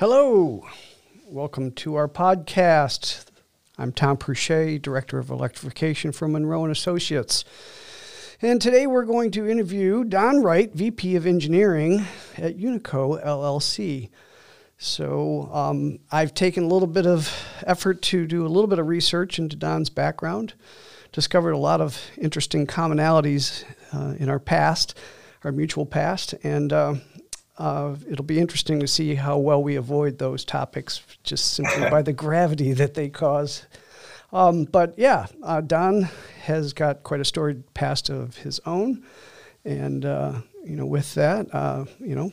Hello, welcome to our podcast. I'm Tom Pruchet, Director of Electrification for Munro and Associates. And today we're going to interview Don Wright, VP of Engineering at Unico LLC. So um, I've taken a little bit of effort to do a little bit of research into Don's background, discovered a lot of interesting commonalities uh, in our past, our mutual past, and uh, uh, it'll be interesting to see how well we avoid those topics just simply by the gravity that they cause. Um, but yeah, uh, Don has got quite a storied past of his own. And, uh, you know, with that, uh, you know,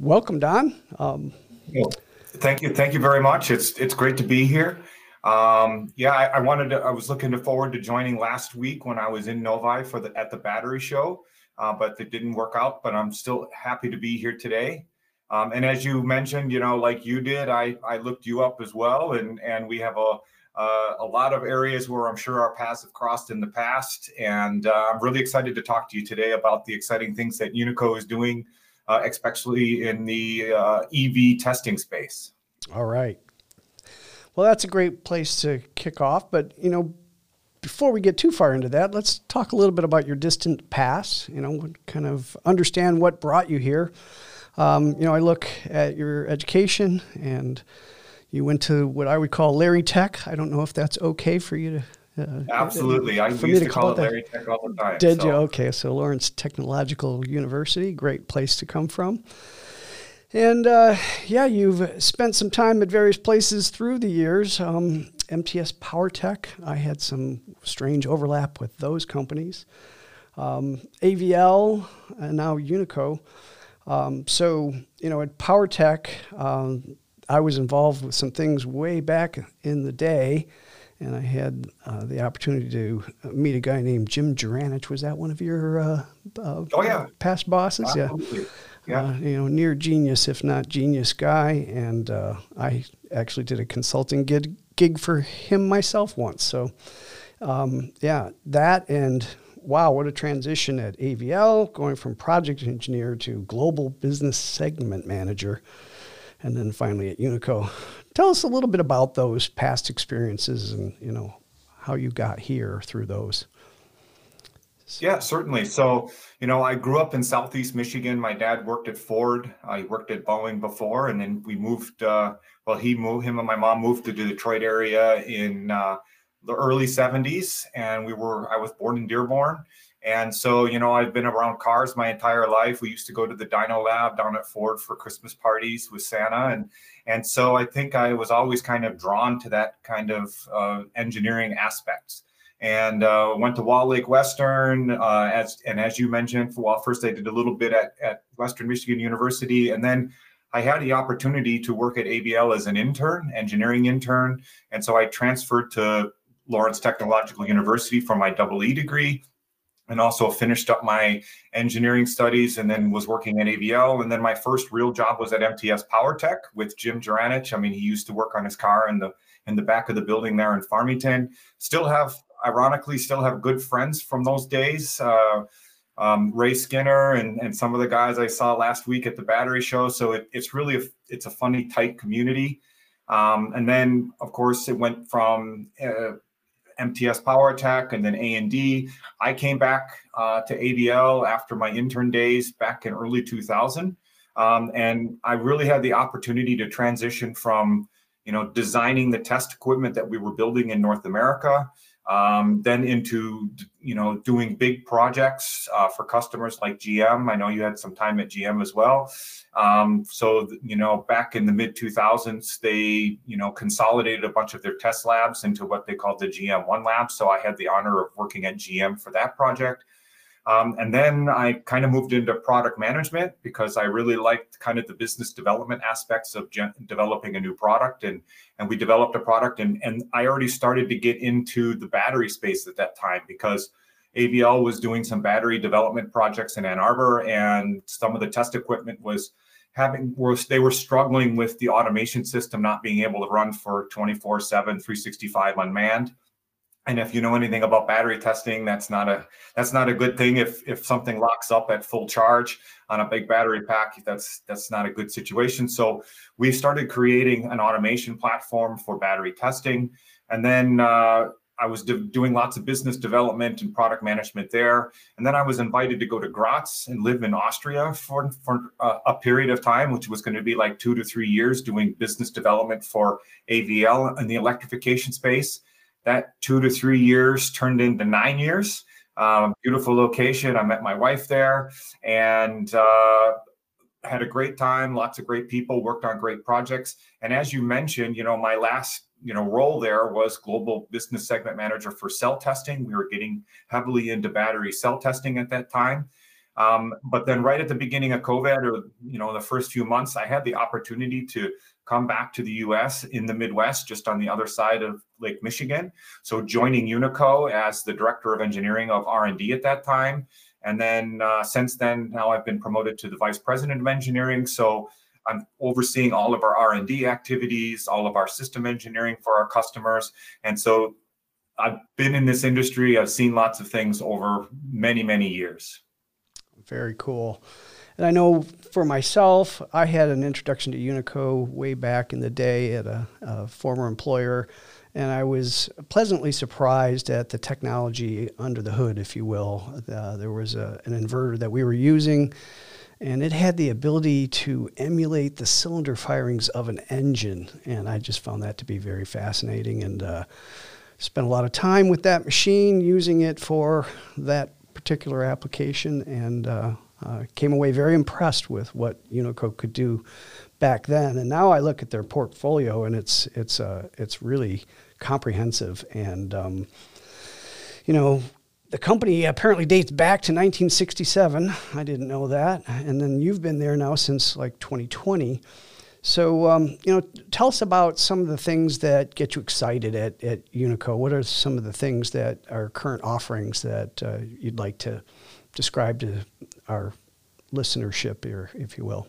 welcome, Don. Um, well, thank you. Thank you very much. It's, it's great to be here. Um, yeah, I, I, wanted to, I was looking forward to joining last week when I was in Novi for the, at the battery show uh, but it didn't work out. But I'm still happy to be here today. Um, and as you mentioned, you know, like you did, I I looked you up as well, and and we have a uh, a lot of areas where I'm sure our paths have crossed in the past. And uh, I'm really excited to talk to you today about the exciting things that Unico is doing, uh, especially in the uh, EV testing space. All right. Well, that's a great place to kick off. But, you know, before we get too far into that, let's talk a little bit about your distant past. You know, kind of understand what brought you here. Um, you know, I look at your education, and you went to what I would call Larry Tech. I don't know if that's okay for you to. Uh, Absolutely, I for used to, to call, it Larry Tech all the time. Did so. you? Okay, so Lawrence Technological University, great place to come from. And uh, yeah, you've spent some time at various places through the years. Um, MTS PowerTech, I had some strange overlap with those companies. Um, AVL, and now Unico. Um, so, you know, at PowerTech, um, I was involved with some things way back in the day, and I had uh, the opportunity to meet a guy named Jim Juranich. Was that one of your uh, uh, oh, yeah. past bosses? Absolutely. Yeah yeah. Uh, you know, near genius, if not genius guy. And uh, I actually did a consulting gig, gig for him myself once. So, um, yeah, that and wow, what a transition at AVL, going from project engineer to global business segment manager, and then finally at Unico. Tell us a little bit about those past experiences and, you know, how you got here through those. Yeah, certainly. So, you know, I grew up in Southeast Michigan. My dad worked at Ford. I worked at Boeing before, and then we moved. Uh, well, he moved. Him and my mom moved to the Detroit area in uh, the early '70s, and we were. I was born in Dearborn, and so you know, I've been around cars my entire life. We used to go to the Dyno Lab down at Ford for Christmas parties with Santa, and and so I think I was always kind of drawn to that kind of uh, engineering aspects and uh, went to Walled Lake Western. Uh, as and as you mentioned, well, first I did a little bit at, at Western Michigan University, and then I had the opportunity to work at AVL as an intern, engineering intern, and so I transferred to Lawrence Technological University for my double E degree. And also finished up my engineering studies, and then was working at AVL. And then my first real job was at MTS PowerTech with Jim Juranich. I mean, he used to work on his car in the in the back of the building there in Farmington. Still have ironically still have good friends from those days. Uh, um, Ray Skinner and, and some of the guys I saw last week at the battery show. So it, it's really a, it's a funny, tight community. Um, and then, of course, it went from uh, MTS Attack and then A&D. I came back uh, to AVL after my intern days back in early 2000. Um, and I really had the opportunity to transition from, you know, designing the test equipment that we were building in North America um, then into you know doing big projects uh, for customers like GM. I know you had some time at GM as well. Um, so you know back in the mid 2000s, they you know consolidated a bunch of their test labs into what they called the GM One Lab. So I had the honor of working at GM for that project. Um, and then I kind of moved into product management because I really liked kind of the business development aspects of gen- developing a new product. And, and we developed a product, and, and I already started to get into the battery space at that time because AVL was doing some battery development projects in Ann Arbor, and some of the test equipment was having was they were struggling with the automation system not being able to run for 24 7 365 unmanned and if you know anything about battery testing that's not a that's not a good thing if if something locks up at full charge on a big battery pack that's that's not a good situation so we started creating an automation platform for battery testing and then uh, I was doing lots of business development and product management there. And then I was invited to go to Graz and live in Austria for, for uh, a period of time, which was going to be like two to three years doing business development for AVL in the electrification space. That two to three years turned into nine years. Um, beautiful location. I met my wife there and uh, had a great time. Lots of great people, worked on great projects. And as you mentioned, you know, my last you know role there was global business segment manager for cell testing. We were getting heavily into battery cell testing at that time. Um, but then right at the beginning of COVID, or you know, the first few months, I had the opportunity to come back to the U.S. in the Midwest, just on the other side of Lake Michigan. So joining Unico as the director of engineering of R&D at that time, and then uh, since then, now I've been promoted to the vice president of engineering. So I'm overseeing all of our R&D activities, all of our system engineering for our customers. And so I've been in this industry. I've seen lots of things over many, many years. Very cool. And I know for myself, I had an introduction to Unico way back in the day at a, a former employer, and I was pleasantly surprised at the technology under the hood, if you will. Uh, there was a, an inverter that we were using and it had the ability to emulate the cylinder firings of an engine. And I just found that to be very fascinating and uh, spent a lot of time with that machine using it for that particular application and uh, uh, came away very impressed with what Unico could do back then. And now I look at their portfolio and it's, it's, uh, it's really comprehensive and um, you know, the company apparently dates back to 1967. I didn't know that. And then you've been there now since like 2020. So, um, you know, tell us about some of the things that get you excited at, at Unico. What are some of the things that are current offerings that uh, you'd like to describe to our listenership here, if you will?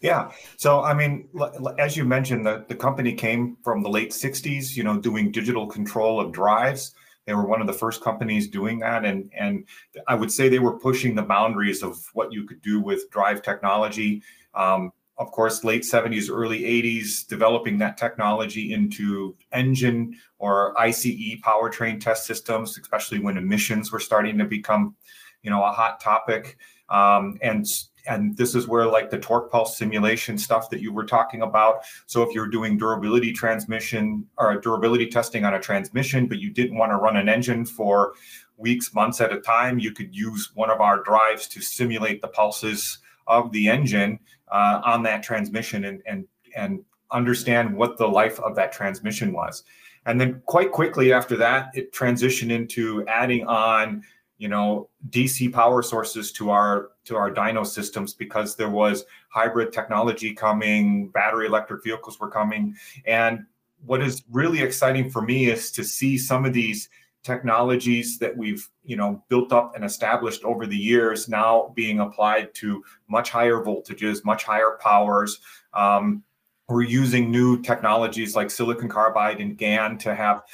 Yeah. So, I mean, as you mentioned, the, the company came from the late 60s, you know, doing digital control of drives. They were one of the first companies doing that, and and I would say they were pushing the boundaries of what you could do with drive technology. Um, of course, late 70s, early 80s, developing that technology into engine or ICE powertrain test systems, especially when emissions were starting to become, you know, a hot topic. Um, and and this is where like the torque pulse simulation stuff that you were talking about so if you're doing durability transmission or durability testing on a transmission but you didn't want to run an engine for weeks months at a time you could use one of our drives to simulate the pulses of the engine uh, on that transmission and and and understand what the life of that transmission was. And then quite quickly after that it transitioned into adding on you know dc power sources to our to our dyno systems because there was hybrid technology coming battery electric vehicles were coming. And what is really exciting for me is to see some of these technologies that we've you know built up and established over the years now being applied to much higher voltages much higher powers um, we're using new technologies like silicon carbide and GaN to have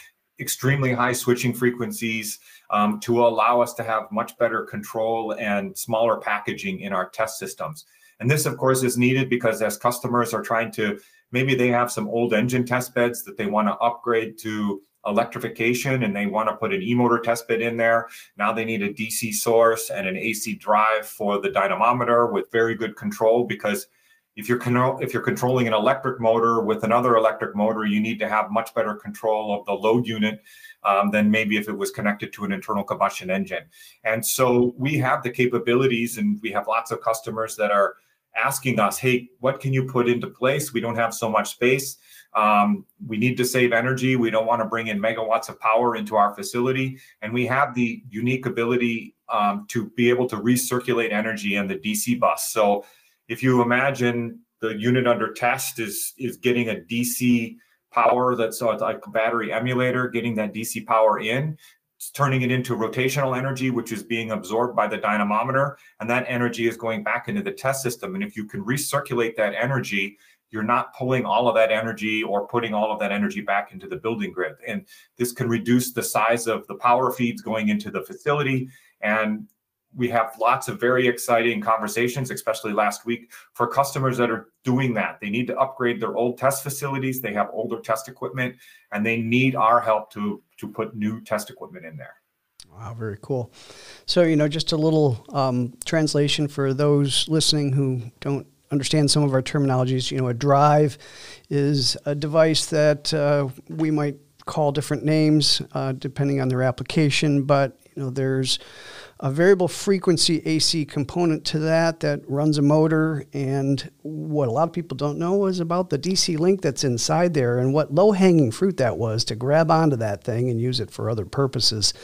extremely high switching frequencies um, to allow us to have much better control and smaller packaging in our test systems. And this, of course, is needed because as customers are trying to, maybe they have some old engine test beds that they want to upgrade to electrification and they want to put an e-motor test bed in there. Now they need a DC source and an AC drive for the dynamometer with very good control because if you're con- if you're controlling an electric motor with another electric motor, you need to have much better control of the load unit um, than maybe if it was connected to an internal combustion engine. And so we have the capabilities, and we have lots of customers that are asking us, "Hey, what can you put into place? We don't have so much space. Um, we need to save energy. We don't want to bring in megawatts of power into our facility, and we have the unique ability um, to be able to recirculate energy in the DC bus. So." if you imagine the unit under test is is getting a DC power that's like a battery emulator, getting that DC power in, turning it into rotational energy, which is being absorbed by the dynamometer, and that energy is going back into the test system. And if you can recirculate that energy, you're not pulling all of that energy or putting all of that energy back into the building grid. And this can reduce the size of the power feeds going into the facility. And we have lots of very exciting conversations, especially last week, for customers that are doing that. They need to upgrade their old test facilities. They have older test equipment, and they need our help to to put new test equipment in there. Wow, very cool. So, you know, just a little um, translation for those listening who don't understand some of our terminologies. You know, a drive is a device that uh, we might call different names uh, depending on their application, but you know, there's a variable frequency AC component to that that runs a motor. And what a lot of people don't know is about the DC link that's inside there and what low hanging fruit that was to grab onto that thing and use it for other purposes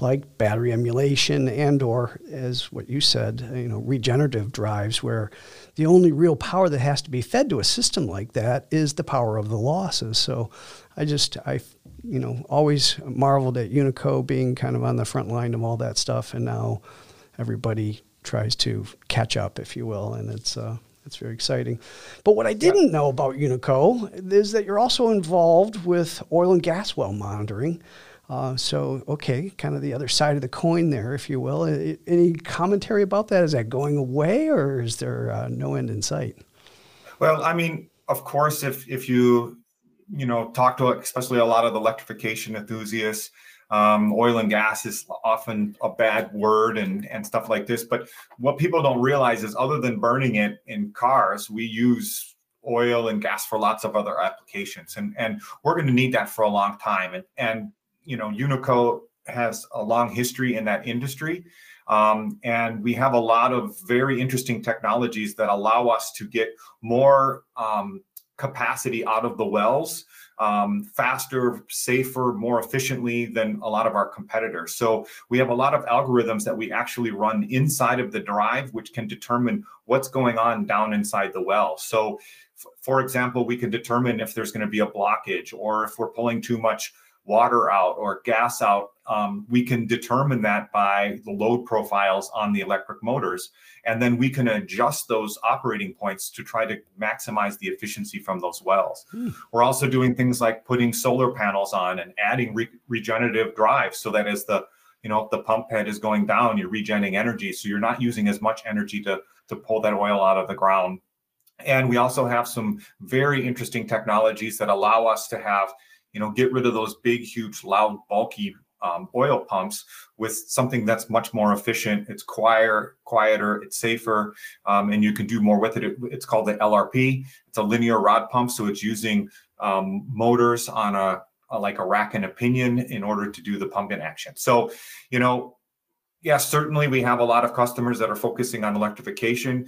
like battery emulation and or as what you said, you know, regenerative drives where the only real power that has to be fed to a system like that is the power of the losses. So I just I you know, always marveled at Unico being kind of on the front line of all that stuff, and now everybody tries to catch up, if you will, and it's uh, it's very exciting. But what I didn't know about Unico is that you're also involved with oil and gas well monitoring. Uh, so, okay, kind of the other side of the coin there, if you will. Any commentary about that? Is that going away, or is there uh, no end in sight? Well, I mean, of course, if if you you know, talk to especially a lot of the electrification enthusiasts. Um, oil and gas is often a bad word and and stuff like this. But what people don't realize is, other than burning it in cars, we use oil and gas for lots of other applications, and and we're going to need that for a long time. And and you know, Unico has a long history in that industry. Um, and we have a lot of very interesting technologies that allow us to get more um, capacity out of the wells um, faster, safer, more efficiently than a lot of our competitors. So we have a lot of algorithms that we actually run inside of the drive, which can determine what's going on down inside the well. So, f- for example, we can determine if there's going to be a blockage or if we're pulling too much water out or gas out, um, we can determine that by the load profiles on the electric motors. And then we can adjust those operating points to try to maximize the efficiency from those wells. Hmm. We're also doing things like putting solar panels on and adding re- regenerative drives so that as the you know, if the pump head is going down, you're regenerating energy. So you're not using as much energy to, to pull that oil out of the ground. And we also have some very interesting technologies that allow us to have you know, get rid of those big, huge, loud, bulky um, oil pumps with something that's much more efficient. It's quieter, quieter, it's safer, um, and you can do more with it. It's called the LRP. It's a linear rod pump, so it's using um, motors on a, a, like a rack and a pinion in order to do the pump in action. So, you know, yes, certainly we have a lot of customers that are focusing on electrification,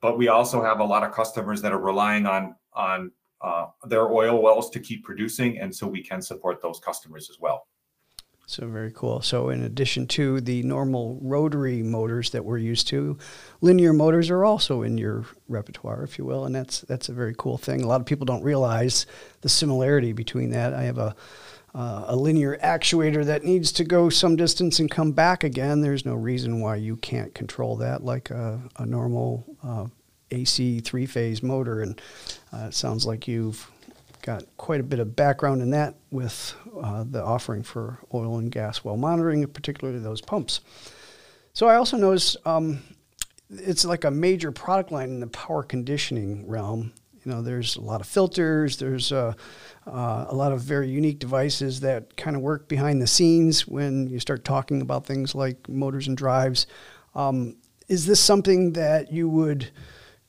but we also have a lot of customers that are relying on on uh, their oil wells to keep producing, and so we can support those customers as well. So very cool. So in addition to the normal rotary motors that we're used to, linear motors are also in your repertoire, if you will, and that's that's a very cool thing. A lot of people don't realize the similarity between that. I have a uh, a linear actuator that needs to go some distance and come back again. There's no reason why you can't control that like a, a normal uh, AC three phase motor. And uh, it sounds like you've got quite a bit of background in that with uh, the offering for oil and gas well monitoring, particularly those pumps. So I also noticed um, it's like a major product line in the power conditioning realm. You know, there's a lot of filters. There's uh, uh, a lot of very unique devices that kind of work behind the scenes when you start talking about things like motors and drives. Um, is this something that you would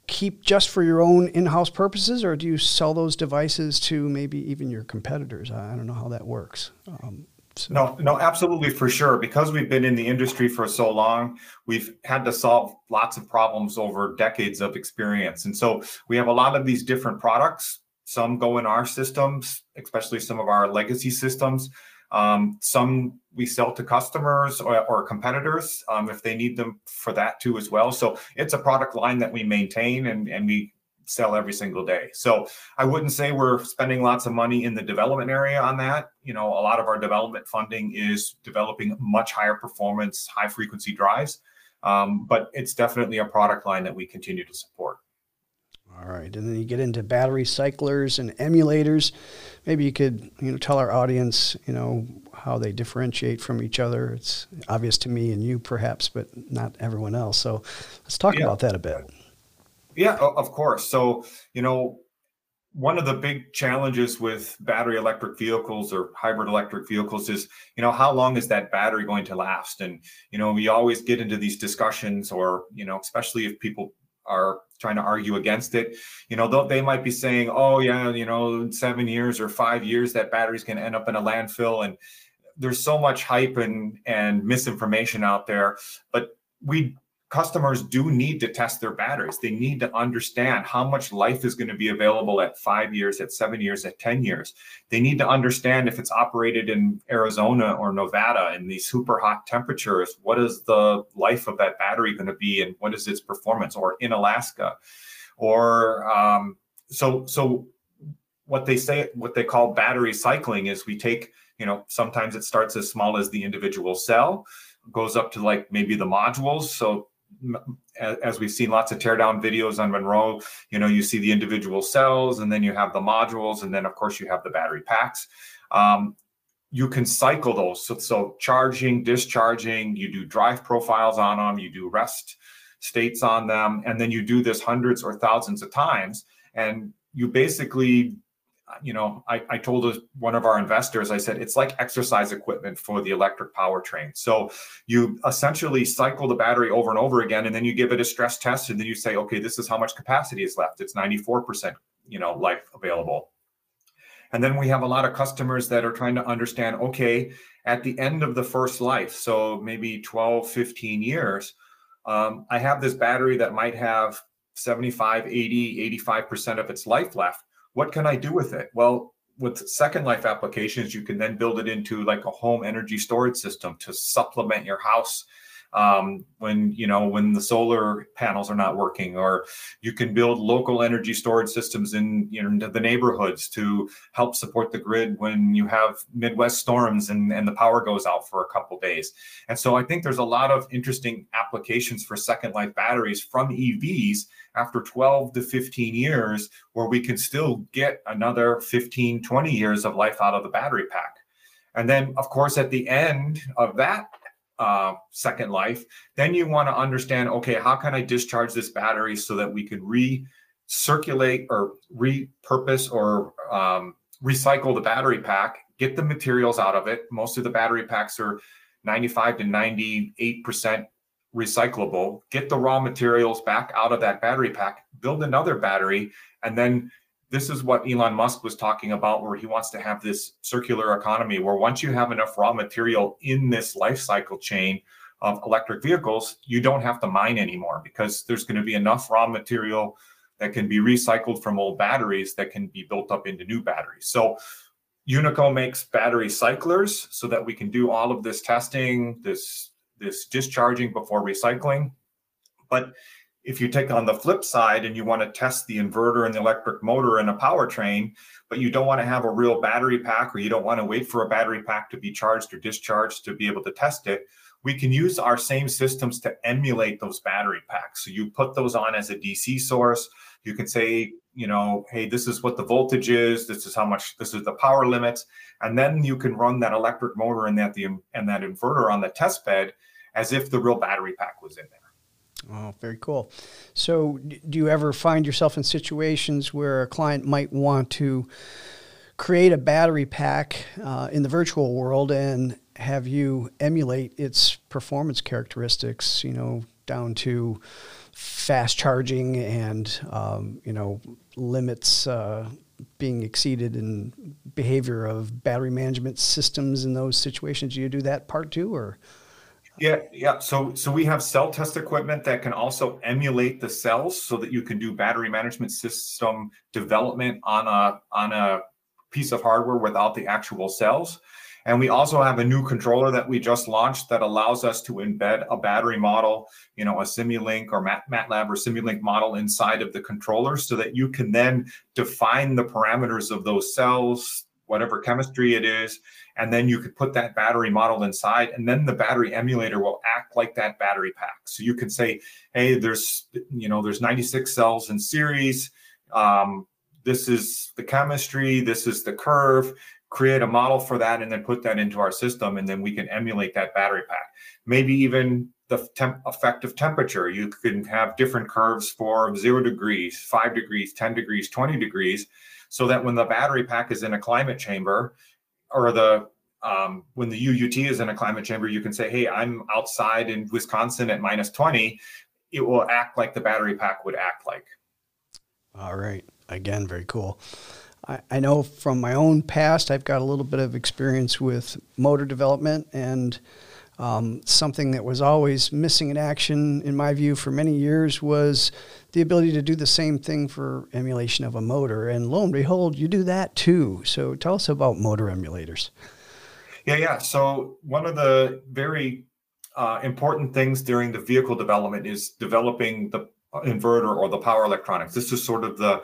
keep just for your own in-house purposes, or do you sell those devices to maybe even your competitors? I don't know how that works. Um, so. No, no, absolutely for sure. Because we've been in the industry for so long, we've had to solve lots of problems over decades of experience, and so we have a lot of these different products. Some go in our systems, especially some of our legacy systems. Um, some we sell to customers or, or competitors um, if they need them for that too as well. So it's a product line that we maintain and, and we sell every single day. So I wouldn't say we're spending lots of money in the development area on that. You know, a lot of our development funding is developing much higher performance, high frequency drives. Um, but it's definitely a product line that we continue to support. All right, and then you get into battery cyclers and emulators. Maybe you could, you know, tell our audience, you know, how they differentiate from each other. It's obvious to me and you, perhaps, but not everyone else. So let's talk yeah. about that a bit. Yeah, of course. So, you know, one of the big challenges with battery electric vehicles or hybrid electric vehicles is you know how long is that battery going to last and you know we always get into these discussions or you know especially if people are trying to argue against it. You know they might be saying oh yeah you know seven years or five years that battery's going to end up in a landfill and there's so much hype and and misinformation out there. But we customers do need to test their batteries. They need to understand how much life is going to be available at five years, at seven years, at 10 years. They need to understand if it's operated in Arizona or Nevada in these super hot temperatures, what is the life of that battery going to be and what is its performance, or in Alaska. Or um, so, so what they say, what they call battery cycling is we take, you know, sometimes it starts as small as the individual cell goes up to like maybe the modules. So as we've seen lots of teardown videos on Munro, you know, you see the individual cells and then you have the modules, and then of course you have the battery packs. Um, you can cycle those. So, so, charging, discharging, you do drive profiles on them, you do rest states on them, and then you do this hundreds or thousands of times. And you basically you know, I, I told one of our investors, I said, it's like exercise equipment for the electric powertrain. So you essentially cycle the battery over and over again, and then you give it a stress test, and then you say, okay, this is how much capacity is left. It's 94%, you know, life available. And then we have a lot of customers that are trying to understand, okay, at the end of the first life, so maybe 12, 15 years, um, I have this battery that might have 75, 80, 85% of its life left what can I do with it? Well, with second life applications, you can then build it into like a home energy storage system to supplement your house um, when you know when the solar panels are not working or you can build local energy storage systems in you know the neighborhoods to help support the grid when you have midwest storms and, and the power goes out for a couple days. And so i think there's a lot of interesting applications for second life batteries from evs after 12 to 15 years where we can still get another 15 20 years of life out of the battery pack. And then of course at the end of that uh, second life. Then you want to understand, okay, how can I discharge this battery so that we can recirculate or repurpose or um, recycle the battery pack, get the materials out of it. Most of the battery packs are 95 to 98% recyclable. Get the raw materials back out of that battery pack, build another battery, and then this is what Elon Musk was talking about, where he wants to have this circular economy, where once you have enough raw material in this life cycle chain of electric vehicles, you don't have to mine anymore because there's going to be enough raw material that can be recycled from old batteries that can be built up into new batteries. So Unico makes battery cyclers so that we can do all of this testing, this this discharging before recycling. But if you take on the flip side and you want to test the inverter and the electric motor and a powertrain, but you don't want to have a real battery pack or you don't want to wait for a battery pack to be charged or discharged to be able to test it, we can use our same systems to emulate those battery packs. So you put those on as a DC source. You can say, you know, hey, this is what the voltage is. This is how much. This is the power limits, and then you can run that electric motor and that the and that inverter on the test bed as if the real battery pack was in there. Oh, very cool. So, do you ever find yourself in situations where a client might want to create a battery pack uh, in the virtual world and have you emulate its performance characteristics, you know, down to fast charging and, um, you know, limits uh, being exceeded in behavior of battery management systems in those situations? Do you do that part too, or? Yeah, yeah. So so we have cell test equipment that can also emulate the cells so that you can do battery management system development on a on a piece of hardware without the actual cells. And we also have a new controller that we just launched that allows us to embed a battery model, you know, a Simulink or Mat- MATLAB or Simulink model inside of the controller so that you can then define the parameters of those cells, whatever chemistry it is, and then you could put that battery model inside and then the battery emulator will act like that battery pack so you can say hey there's you know there's 96 cells in series um, this is the chemistry, this is the curve, create a model for that, and then put that into our system, and then we can emulate that battery pack. Maybe even the temp- effective temperature. You can have different curves for zero degrees, five degrees, 10 degrees, 20 degrees, so that when the battery pack is in a climate chamber or the um, when the UUT is in a climate chamber, you can say, hey, I'm outside in Wisconsin at minus 20. It will act like the battery pack would act like. All right. Again, very cool. I, I know from my own past, I've got a little bit of experience with motor development and um, something that was always missing in action, in my view, for many years was the ability to do the same thing for emulation of a motor. And lo and behold, you do that too. So tell us about motor emulators. Yeah, yeah. So one of the very uh, important things during the vehicle development is developing the inverter or the power electronics. This is sort of the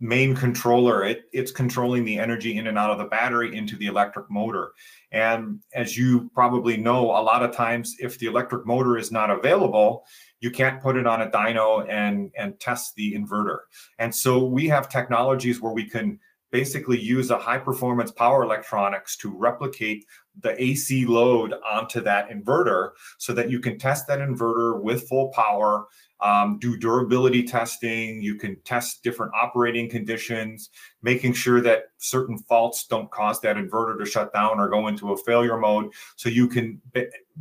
main controller. It, it's controlling the energy in and out of the battery into the electric motor. And as you probably know, a lot of times if the electric motor is not available, you can't put it on a dyno and, and test the inverter. And so we have technologies where we can basically use a high performance power electronics to replicate the AC load onto that inverter so that you can test that inverter with full power, um, do durability testing. You can test different operating conditions, making sure that certain faults don't cause that inverter to shut down or go into a failure mode. So you can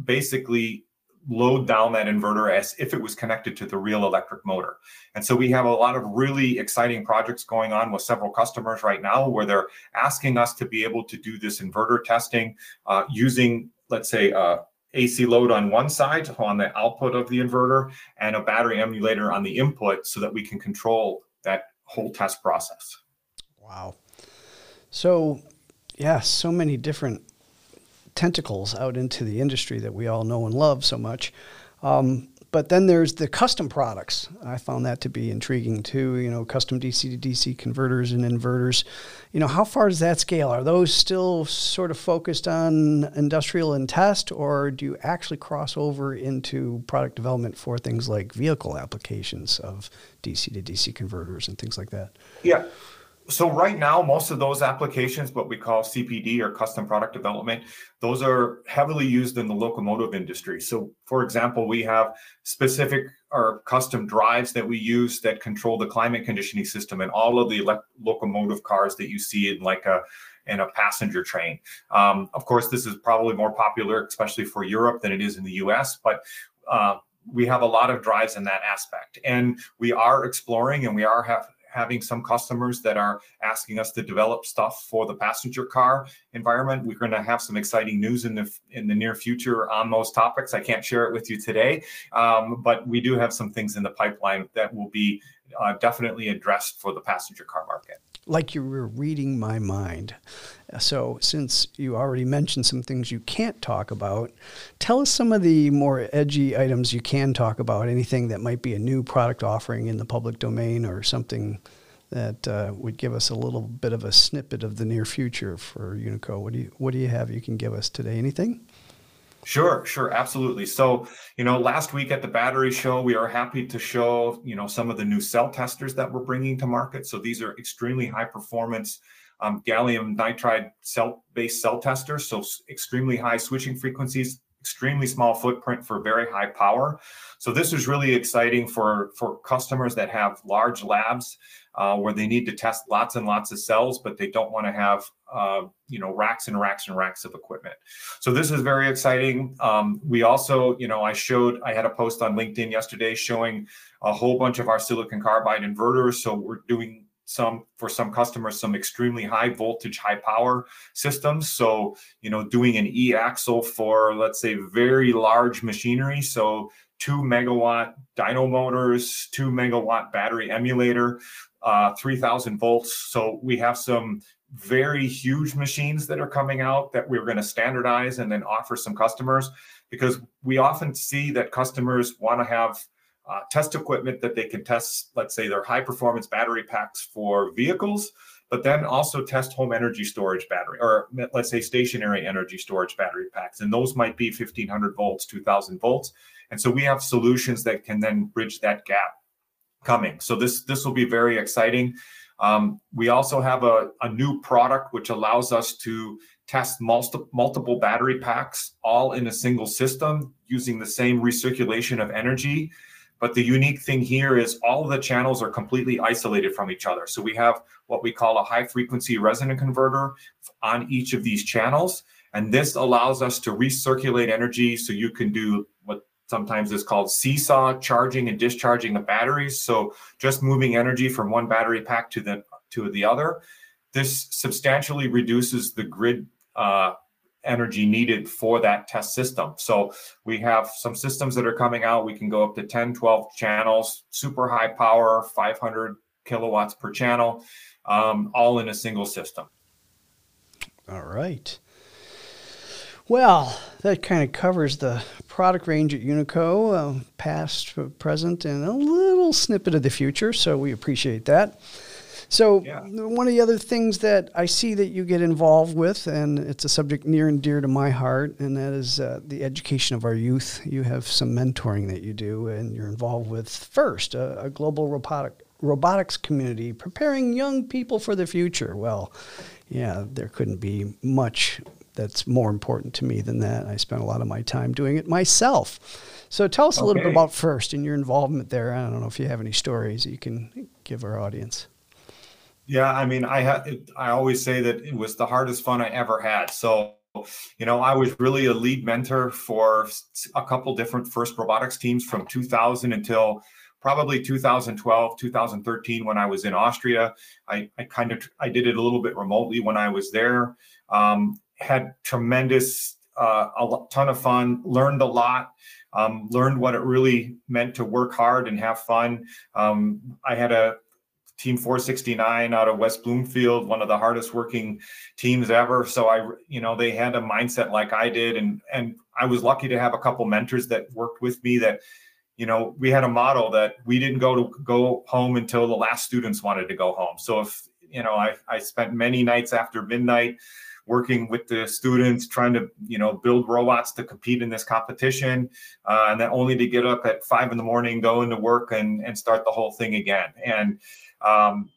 basically load down that inverter as if it was connected to the real electric motor. And so we have a lot of really exciting projects going on with several customers right now where they're asking us to be able to do this inverter testing uh, using, let's say, uh, AC load on one side on the output of the inverter and a battery emulator on the input so that we can control that whole test process. Wow. So, yeah, so many different tentacles out into the industry that we all know and love so much. Um, but then there's the custom products. I found that to be intriguing too. You know, custom DC to DC converters and inverters. You know, how far does that scale? Are those still sort of focused on industrial and test, or do you actually cross over into product development for things like vehicle applications of DC to DC converters and things like that? Yeah so right now most of those applications what we call cpd or custom product development those are heavily used in the locomotive industry. So for example we have specific or custom drives that we use that control the climate conditioning system in all of the locomotive cars that you see in like a in a passenger train. Um, of course this is probably more popular especially for europe than it is in the us but uh, we have a lot of drives in that aspect. And we are exploring and we are have having some customers that are asking us to develop stuff for the passenger car environment. We're going to have some exciting news in the in the near future on those topics. I can't share it with you today, um, but we do have some things in the pipeline that will be uh, definitely addressed for the passenger car market. Like you were reading my mind. So, since you already mentioned some things you can't talk about, tell us some of the more edgy items you can talk about. Anything that might be a new product offering in the public domain or something that uh, would give us a little bit of a snippet of the near future for Unico. What do you What do you have you can give us today? Anything? Sure, sure, absolutely. So, you know, last week at the battery show, we are happy to show, you know, some of the new cell testers that we're bringing to market. So these are extremely high performance um, gallium nitride cell based cell testers. So extremely high switching frequencies, extremely small footprint for very high power. So this is really exciting for for customers that have large labs uh, where they need to test lots and lots of cells, but they don't want to have uh, you know racks and racks and racks of equipment. So this is very exciting. Um, we also, you know, I showed I had a post on LinkedIn yesterday showing a whole bunch of our silicon carbide inverters. So we're doing some for some customers some extremely high voltage high power systems so you know doing an e-axle for let's say very large machinery so two megawatt dyno motors two megawatt battery emulator uh, 3000 volts. So we have some very huge machines that are coming out that we're going to standardize and then offer some customers because we often see that customers want to have uh, test equipment that they can test, let's say, their high performance battery packs for vehicles, but then also test home energy storage battery, or let's say stationary energy storage battery packs. And those might be 1500 volts, 2000 volts. And so we have solutions that can then bridge that gap. coming. So this this will be very exciting. Um, we also have a, a new product which allows us to test multi- multiple battery packs all in a single system using the same recirculation of energy. But the unique thing here is all of the channels are completely isolated from each other. So we have what we call a high frequency resonant converter on each of these channels. And this allows us to recirculate energy so you can do what sometimes is called seesaw charging and discharging the batteries. So just moving energy from one battery pack to the to the other. This substantially reduces the grid uh, energy needed for that test system. So we have some systems that are coming out. We can go up to 10, 12 channels, super high power, 500 kilowatts per channel, um, all in a single system. All right. Well, that kind of covers the product range at Unico, uh, past, present, and a little snippet of the future. So we appreciate that. So yeah. one of the other things that I see that you get involved with, and it's a subject near and dear to my heart, and that is uh, the education of our youth. You have some mentoring that you do, and you're involved with FIRST, a, a global robotic robotics community, preparing young people for the future. Well, yeah, there couldn't be much that's more important to me than that. I spent a lot of my time doing it myself. So tell us okay. a little bit about First and your involvement there. I don't know if you have any stories you can give our audience. Yeah, I mean, I had I always say that it was the hardest fun I ever had. So, you know, I was really a lead mentor for a couple different First robotics teams from 2000 until probably 2012 2013 when i was in austria i, I kind of i did it a little bit remotely when i was there um, had tremendous, uh, a ton of fun, learned a lot, um, learned what it really meant to work hard and have fun. Um, I had a team 469 out of West Bloomfield, one of the hardest working teams ever. So I, you know, they had a mindset like I did, and and I was lucky to have a couple mentors that worked with me that you know we had a model that we didn't go to go home until the last students wanted to go home so if you know i, I spent many nights after midnight working with the students, trying to you know build robots to compete in this competition, uh, and then only to get up at five in the morning, go into work, and and start the whole thing again. And um,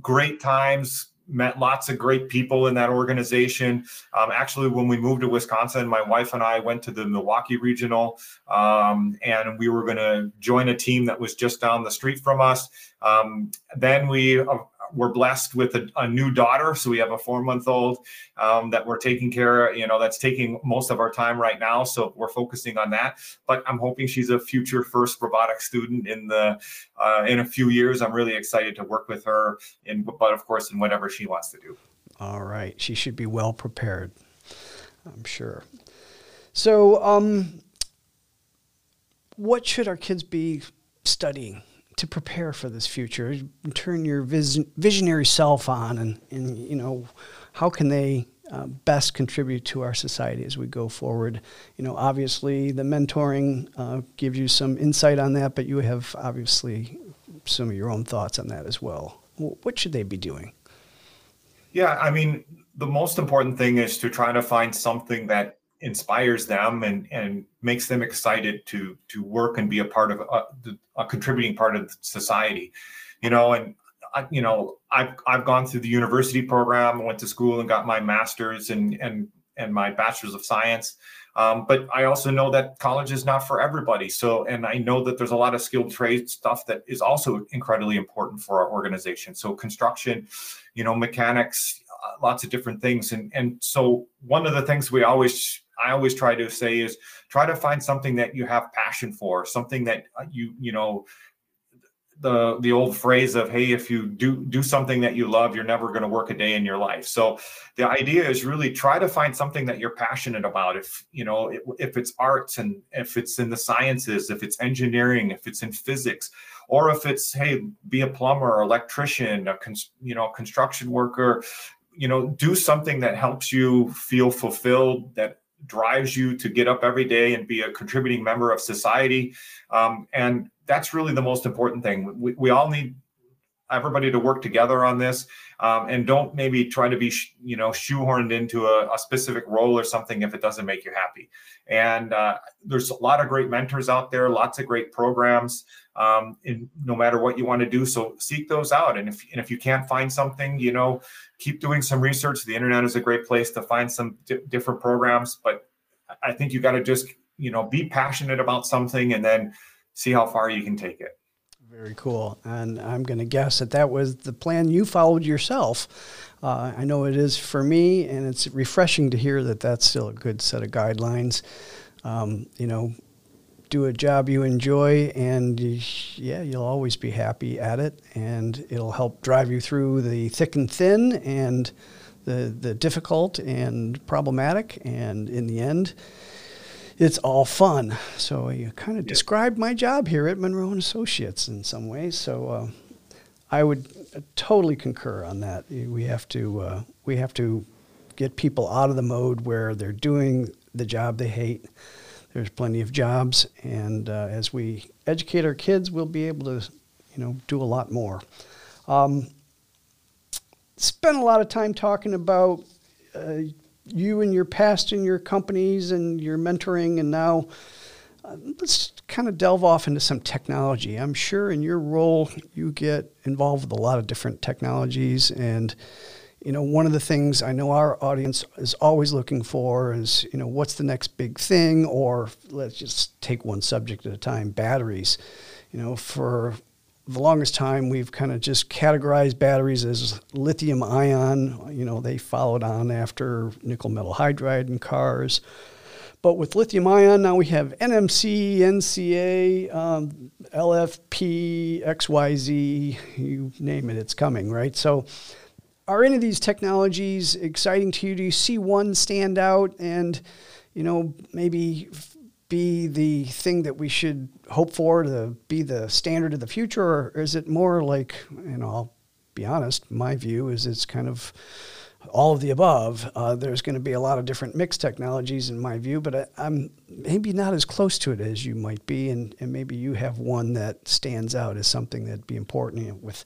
great times, met lots of great people in that organization. Um, actually, when we moved to Wisconsin, my wife and I went to the Milwaukee Regional, um, and we were going to join a team that was just down the street from us. Um, then we uh, we're blessed with a, a, new daughter, so we have a four month old um, that we're taking care of. You know, that's taking most of our time right now, so we're focusing on that. But I'm hoping she's a future first robotic student in the uh, in a few years. I'm really excited to work with her, in but of course in whatever she wants to do. All right, she should be well prepared, I'm sure. So, um, what should our kids be studying to prepare for this future? Turn your vis- visionary self on, and, and you know, how can they uh, best contribute to our society as we go forward? You know, obviously the mentoring uh, gives you some insight on that, but you have obviously some of your own thoughts on that as well. What should they be doing? Yeah, I mean, the most important thing is to try to find something that inspires them and and makes them excited to to work and be a part of a, a contributing part of society. You know and I, you know i've i've gone through the university program went to school and got my master's and and and my bachelor's of science. Um, but i also know that college is not for everybody. So and i know that there's a lot of skilled trade stuff that is also incredibly important for our organization. So construction you know mechanics uh, lots of different things. And and so one of the things we always I always try to say is try to find something that you have passion for, something that uh, you you know the the old phrase of hey if you do do something that you love you're never going to work a day in your life. So the idea is really try to find something that you're passionate about. If you know if it's arts and if it's in the sciences if it's engineering if it's in physics or if it's hey be a plumber electrician a you know construction worker you know do something that helps you feel fulfilled that drives you to get up every day and be a contributing member of society. Um, and that's really the most important thing. We, we all need everybody to work together on this um, and don't maybe try to be you know shoehorned into a, a, specific role or something if it doesn't make you happy and uh, there's a lot of great mentors out there lots of great programs um, in no matter what you want to do so seek those out and if, and if you can't find something you know keep doing some research the internet is a great place to find some di- different programs but i think you got to just you know be passionate about something and then see how far you can take it very cool. And I'm going to guess that that was the plan you followed yourself. Uh, I know it is for me, and it's refreshing to hear that that's still a good set of guidelines. Um, you know, do a job you enjoy, and yeah, you'll always be happy at it, and it'll help drive you through the thick and thin and the, the difficult and problematic. And in the end, it's all fun. So you kind of yeah. described my job here at Munro and Associates in some ways. So uh, I would totally concur on that. We have to uh, we have to get people out of the mode where they're doing the job they hate. There's plenty of jobs, and uh, as we educate our kids, we'll be able to, you know, do a lot more. Um, a lot of time talking about uh, you and your past and your companies and your mentoring, and now uh, let's kind of delve off into some technology. I'm sure in your role you get involved with a lot of different technologies, and you know one of the things I know our audience is always looking for is you know what's the next big thing, or let's just take one subject at a time. Batteries, you know, for the longest time, we've kind of just categorized batteries as lithium ion. You know, they followed on after nickel metal hydride in cars. But with lithium ion, now we have NMC, NCA, um, LFP, XYZ, you name it, it's coming, right? So, are any of these technologies exciting to you? Do you see one stand out and, you know, maybe be the thing that we should hope for to be the standard of the future, or is it more like, you know, I'll be honest, my view is it's kind of all of the above. Uh, there's going to be a lot of different mixed technologies in my view, but I, am maybe not as close to it as you might be, and, and maybe you have one that stands out as something that'd be important you know, with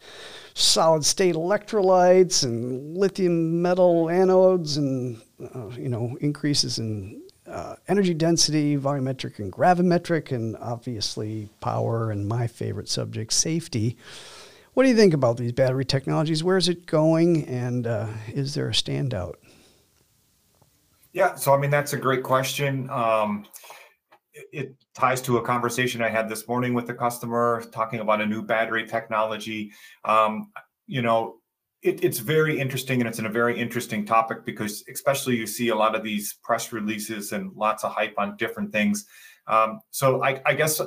solid state electrolytes and lithium metal anodes and uh, you know increases in uh, energy density, volumetric and gravimetric, and obviously power, and my favorite subject, safety. What do you think about these battery technologies? Where is it going, and uh, is there a standout? Yeah, so I mean that's a great question. Um, it, ties to a conversation I had this morning with the customer talking about a new battery technology. Um, you know, it, it's very interesting and it's in a very interesting topic because especially you see a lot of these press releases and lots of hype on different things um, so I, I, guess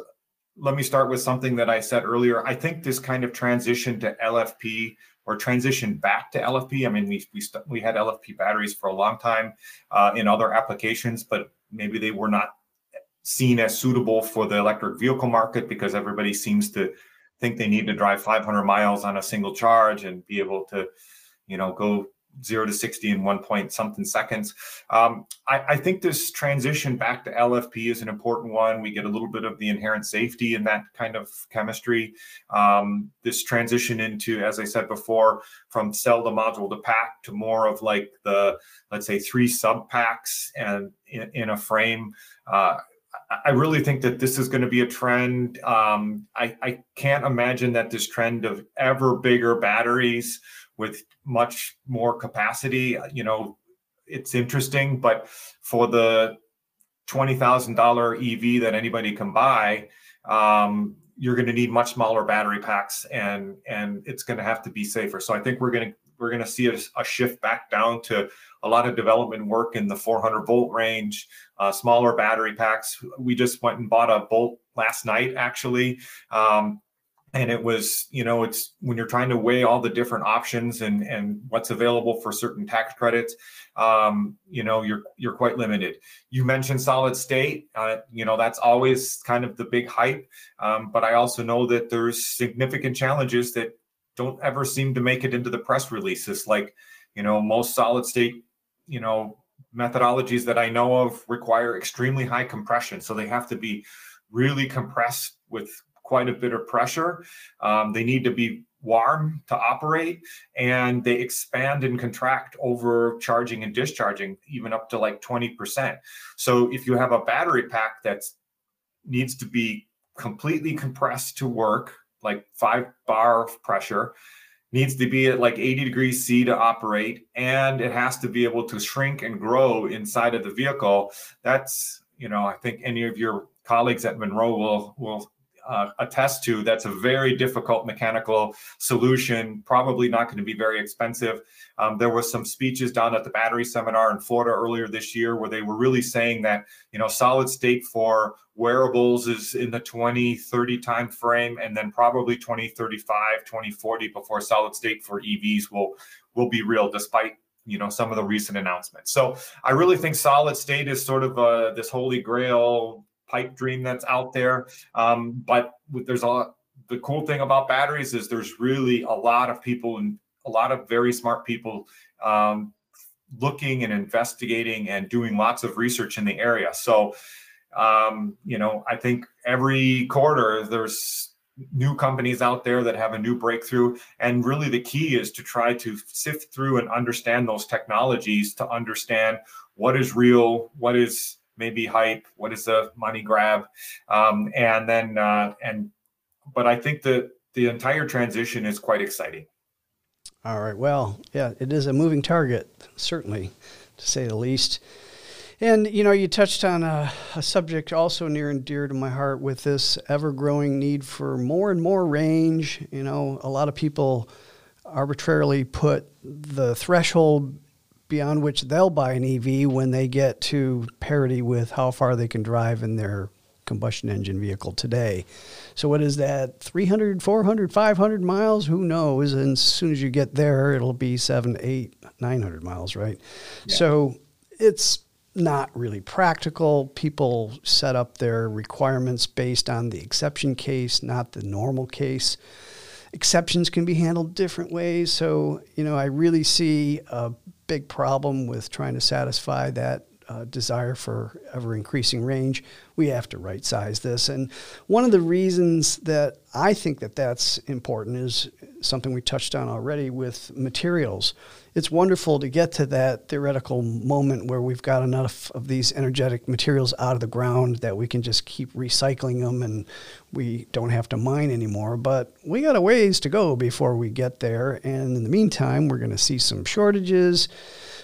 let me start with something that i said earlier. I think this kind of transition to lfp or transition back to lfp i mean we, we, st- we had lfp batteries for a long time uh, in other applications but maybe they were not seen as suitable for the electric vehicle market because everybody seems to think they need to drive 500 miles on a single charge and be able to, you know, go zero to 60 in one point something seconds. Um, I, I, think this transition back to LFP is an important one. We get a little bit of the inherent safety in that kind of chemistry. Um, this transition into, as I said before, from cell to module to pack to more of like the, let's say, three sub packs and in, in a frame. Uh, I really think that this is going to be a trend. Um, I, I, can't imagine that this trend of ever bigger batteries with much more capacity, you know, it's interesting, but for the $20,000 EV that anybody can buy, um, you're going to need much smaller battery packs and and it's going to have to be safer. So I think we're going to we're going to see a, a, shift back down to a lot of development work in the 400 volt range, uh, smaller battery packs. We just went and bought a bolt last night, actually. Um, and it was, you know, it's when you're trying to weigh all the different options and and what's available for certain tax credits, um, you know, you're you're quite limited. You mentioned solid state, uh, you know, that's always kind of the big hype. Um, but I also know that there's significant challenges that don't ever seem to make it into the press releases. Like, you know, most solid state, you know, methodologies that I know of require extremely high compression. So they have to be really compressed with quite a bit of pressure. Um, they need to be warm to operate and they expand and contract over charging and discharging even up to like 20% so if you have a battery pack that needs to be completely compressed to work like five bar pressure needs to be at like 80 degrees C to operate, and it has to be able to shrink and grow inside of the vehicle. That's, you know, I think any of your colleagues at Munro will will uh, attest to, that's a very difficult mechanical solution, probably not going to be very expensive. Um, there was some speeches down at the battery seminar in Florida earlier this year where they were really saying that, you know, solid state for wearables is in the 2030 time frame and then probably 2035 2040 before solid state for evs will will be real despite you know some of the recent announcements so i really think solid state is sort of uh, this holy grail pipe dream that's out there. Um, but there's a the cool thing about batteries is there's really a lot of people and a lot of very smart people um, looking and investigating and doing lots of research in the area. So, um, you know, I think every quarter there's new companies out there that have a new breakthrough. And really, the key is to try to sift through and understand those technologies to understand what is real, what is maybe hype what is the money grab? Um, and then uh, and but i think that the entire transition is quite exciting. All right well yeah it is a moving target certainly to say the least. And you know you touched on a, a subject also near and dear to my heart with this ever-growing need for more and more range. You know a lot of people arbitrarily put the threshold beyond which they'll buy an EV when they get to parity with how far they can drive in their combustion engine vehicle today. So what is that 300, 400, 500 miles, who knows? And as soon as you get there, it'll be 7, 8, 900 miles, right? Yeah. So it's not really practical. People set up their requirements based on the exception case, not the normal case. Exceptions can be handled different ways. So, you know, I really see a big problem with trying to satisfy that uh, desire for ever increasing range. We have to right size this. And one of the reasons that I think that that's important is something we touched on already with materials. It's wonderful to get to that theoretical moment where we've got enough of these energetic materials out of the ground that we can just keep recycling them and we don't have to mine anymore. But we got a ways to go before we get there. And in the meantime, we're going to see some shortages.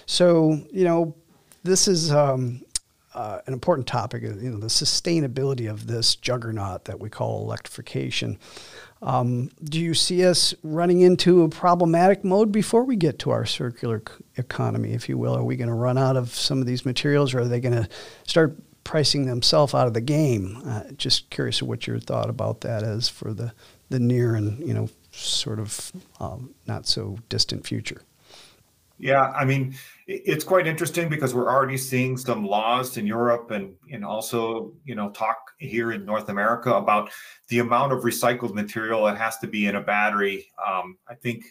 So, you know, this is um, uh, an important topic. You know, the sustainability of this juggernaut that we call electrification. Um, do you see us running into a problematic mode before we get to our circular economy, if you will? Are we going to run out of some of these materials, or are they going to start pricing themselves out of the game? Uh, just curious of what your thought about that is for the the near and you know sort of um, not so distant future. Yeah, I mean, it's quite interesting because we're already seeing some laws in Europe and and also you know talk here in North America about the amount of recycled material that has to be in a battery. Um, I think,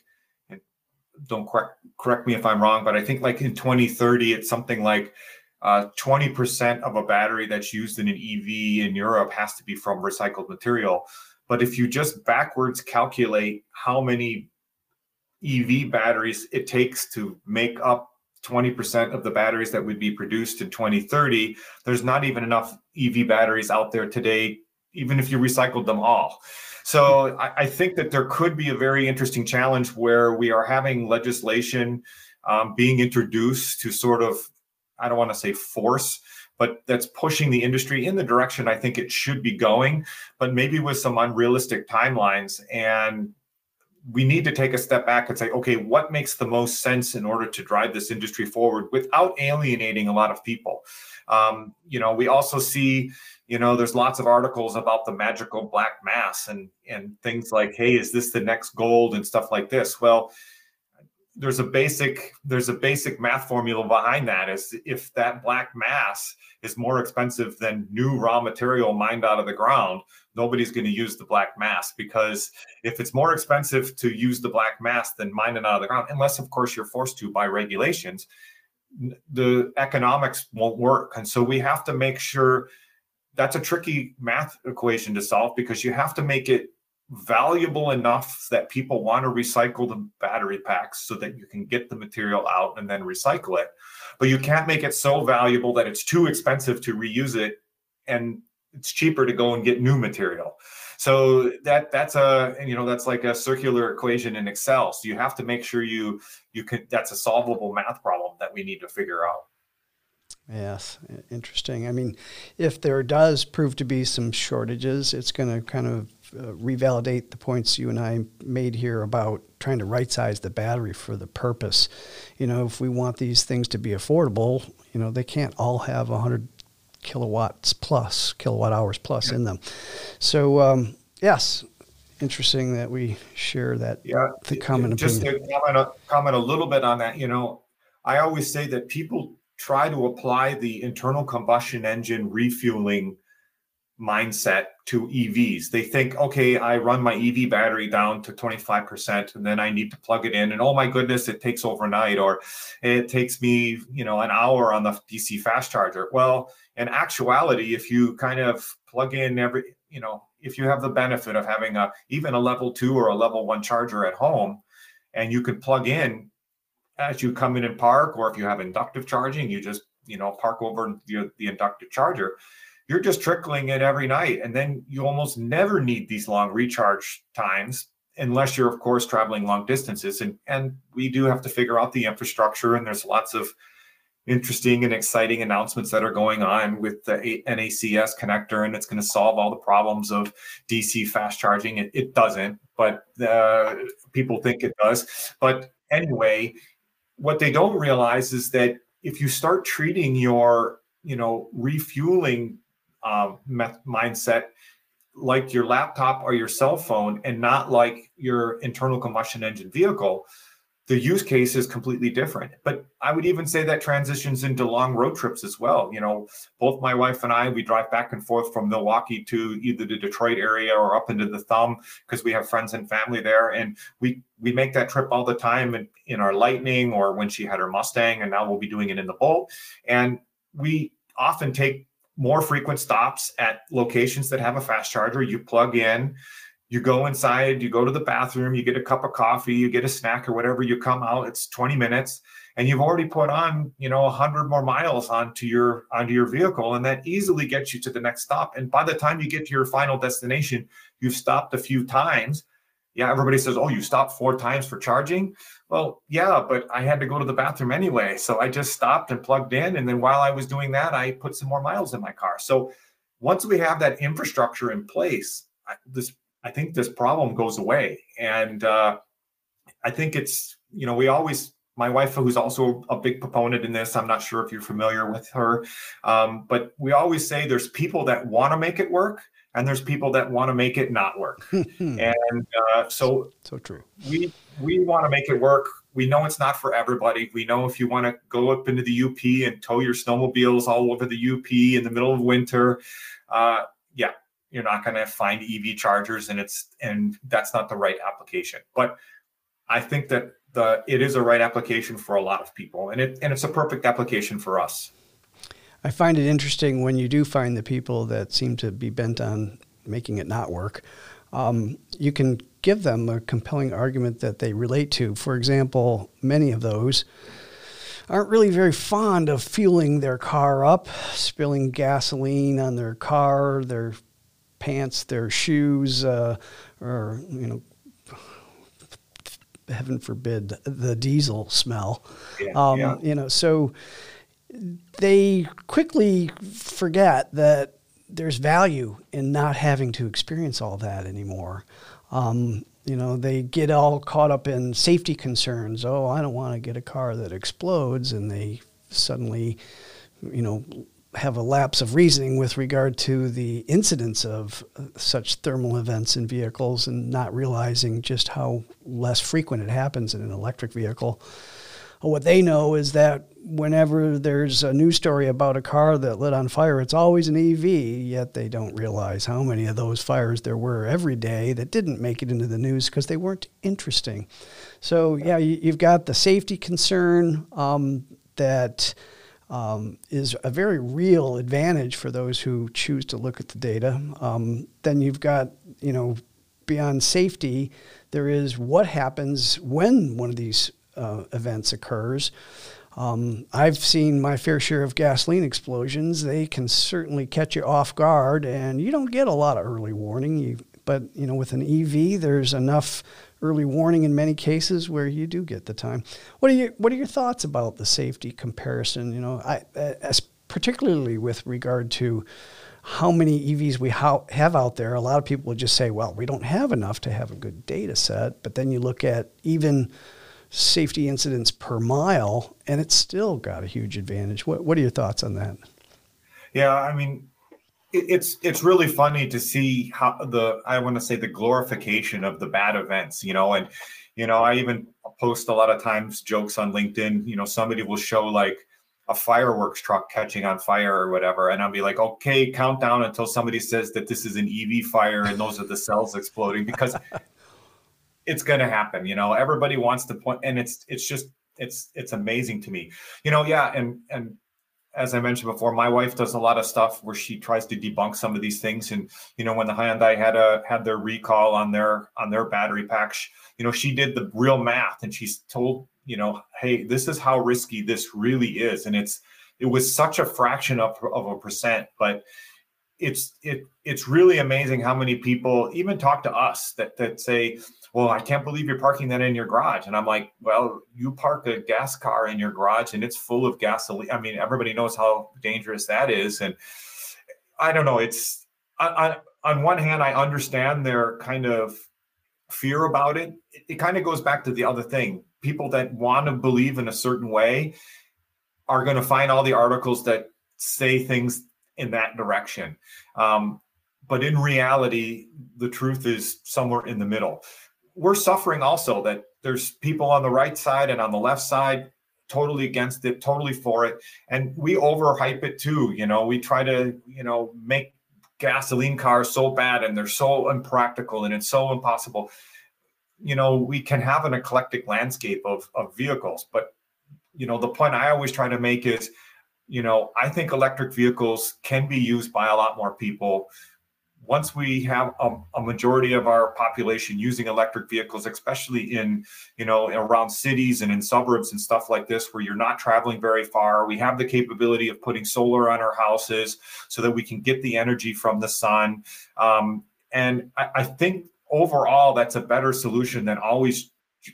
don't correct correct me if I'm wrong, but I think like in 2030 it's something like uh, 20% of a battery that's used in an EV in Europe has to be from recycled material. But if you just backwards calculate how many EV batteries it takes to make up 20% of the batteries that would be produced in 2030. There's not even enough EV batteries out there today, even if you recycled them all. So I, I think that there could be a very interesting challenge where we are having legislation um, being introduced to sort of, I don't want to say force, but that's pushing the industry in the direction I think it should be going, but maybe with some unrealistic timelines. And we need to take a step back and say, okay, what makes the most sense in order to drive this industry forward without alienating a lot of people? Um, you know, we also see, you know, there's lots of articles about the magical black mass and and things like, hey, is this the next gold and stuff like this? Well, there's a basic there's a basic math formula behind that is if that black mass is more expensive than new raw material mined out of the ground nobody's going to use the black mass because if it's more expensive to use the black mass than mine it out of the ground unless of course you're forced to by regulations the economics won't work and so we have to make sure that's a tricky math equation to solve because you have to make it valuable enough that people want to recycle the battery packs so that you can get the material out and then recycle it. But you can't make it so valuable that it's too expensive to reuse it and it's cheaper to go and get new material. So that that's a you know that's like a circular equation in Excel. So you have to make sure you you can that's a solvable math problem that we need to figure out. Yes, interesting. I mean, if there does prove to be some shortages, it's going to kind of uh, revalidate the points you and I made here about trying to right size the battery for the purpose. You know, if we want these things to be affordable, you know, they can't all have 100 kilowatts plus, kilowatt hours plus in them. So, um, yes, interesting that we share that yeah, the common just opinion. to comment a, comment a little bit on that. You know, I always say that people try to apply the internal combustion engine refueling mindset to EVs. They think, okay, I run my EV battery down to 25% and then I need to plug it in and oh my goodness, it takes overnight or it takes me, you know, an hour on the DC fast charger. Well, in actuality, if you kind of plug in every, you know, if you have the benefit of having a even a level 2 or a level 1 charger at home and you can plug in as you come in and park, or if you have inductive charging, you just you know park over the, the inductive charger. You're just trickling it every night, and then you almost never need these long recharge times unless you're of course traveling long distances. And and we do have to figure out the infrastructure, and there's lots of interesting and exciting announcements that are going on with the NACS connector, and it's going to solve all the problems of DC fast charging. It, it doesn't, but uh, people think it does. But anyway, what they don't realize is that if you start treating your you know refueling uh, mindset like your laptop or your cell phone and not like your internal combustion engine vehicle the use case is completely different. But I would even say that transitions into long road trips as well. You know, both my wife and I, we drive back and forth from Milwaukee to either the Detroit area or up into the Thumb because we have friends and family there, and we we make that trip all the time in, in our Lightning or when she had her Mustang, and now we'll be doing it in the Bolt. And we often take more frequent stops at locations that have a fast charger. You plug in you go inside, you go to the bathroom, you get a cup of coffee, you get a snack or whatever, you come out, it's 20 minutes and you've already put on, you know, 100 more miles onto your onto your vehicle and that easily gets you to the next stop. And by the time you get to your final destination, you've stopped a few times. Yeah, everybody says, "Oh, you stopped four times for charging." Well, yeah, but I had to go to the bathroom anyway, so I just stopped and plugged in and then while I was doing that, I put some more miles in my car. So once we have that infrastructure in place, this I think this problem goes away. And uh, I think it's, you know, we always, my wife, who's also a big proponent in this, I'm not sure if you're familiar with her, um, but we always say there's people that want to make it work and there's people that want to make it not work. and uh, so, so true. We, we want to make it work. We know it's not for everybody. We know if you want to go up into the UP and tow your snowmobiles all over the UP in the middle of winter, uh, yeah, you're not going to find EV chargers, and it's and that's not the right application. But I think that the it is a right application for a lot of people, and it and it's a perfect application for us. I find it interesting when you do find the people that seem to be bent on making it not work. Um, you can give them a compelling argument that they relate to. For example, many of those aren't really very fond of fueling their car up, spilling gasoline on their car, their pants, their shoes, uh, or you know, heaven forbid, the diesel smell. Yeah, um, yeah. You know, so they quickly forget that there's value in not having to experience all that anymore. Um, you know, they get all caught up in safety concerns. Oh, I don't want to get a car that explodes, and they suddenly, you know, have a lapse of reasoning with regard to the incidence of uh, such thermal events in vehicles and not realizing just how less frequent it happens in an electric vehicle. What they know is that whenever there's a news story about a car that lit on fire, it's always an EV, yet they don't realize how many of those fires there were every day that didn't make it into the news because they weren't interesting. So, yeah, you've got the safety concern um, that um, is a very real advantage for those who choose to look at the data. Um, then you've got, you know, beyond safety, there is what happens when one of these uh, events occurs. Um, I've seen my fair share of gasoline explosions. They can certainly catch you off guard, and you don't get a lot of early warning. You, but you know, with an EV, there's enough early warning in many cases where you do get the time. What are your What are your thoughts about the safety comparison? You know, I, as particularly with regard to how many EVs we ha- have out there. A lot of people would just say, "Well, we don't have enough to have a good data set." But then you look at even safety incidents per mile, and it's still got a huge advantage. What What are your thoughts on that? Yeah, I mean, it's it's really funny to see how the I want to say the glorification of the bad events, you know, and you know I even post a lot of times jokes on LinkedIn. You know, somebody will show like a fireworks truck catching on fire or whatever, and I'll be like, okay, count down until somebody says that this is an EV fire and those are the cells exploding because it's going to happen you know? Everybody wants to point and it's it's just it's it's amazing to me. You know yeah and and as i mentioned before my wife does a lot of stuff where she tries to debunk some of these things. And you know when the hyundai had a had their recall on their on their battery packs you know she did the real math and she's told you know hey this is how risky this really is. And it's it was such a fraction of, of a percent but it's it it's really amazing how many people even talk to us that that say well, I can't believe you're parking that in your garage. And I'm like, well, you park a gas car in your garage and it's full of gasoline. I mean, everybody knows how dangerous that is. And I don't know. It's on, on one hand, I understand their kind of fear about it. it. It kind of goes back to the other thing. People that want to believe in a certain way are going to find all the articles that say things in that direction. Um, but in reality, the truth is somewhere in the middle we're suffering also that there's people on the right side and on the left side totally against it, totally for it. And we overhype it too. You know, we try to, you know, make gasoline cars so bad and they're so impractical and it's so impossible. You know, we can have an eclectic landscape of, of vehicles, but you know, the point I always try to make is, you know, I think electric vehicles can be used by a lot more people once we have a, a, majority of our population using electric vehicles especially in you know around cities and in suburbs and stuff like this where you're not traveling very far we have the capability of putting solar on our houses so that we can get the energy from the sun. Um, and I, I think overall that's a better solution than always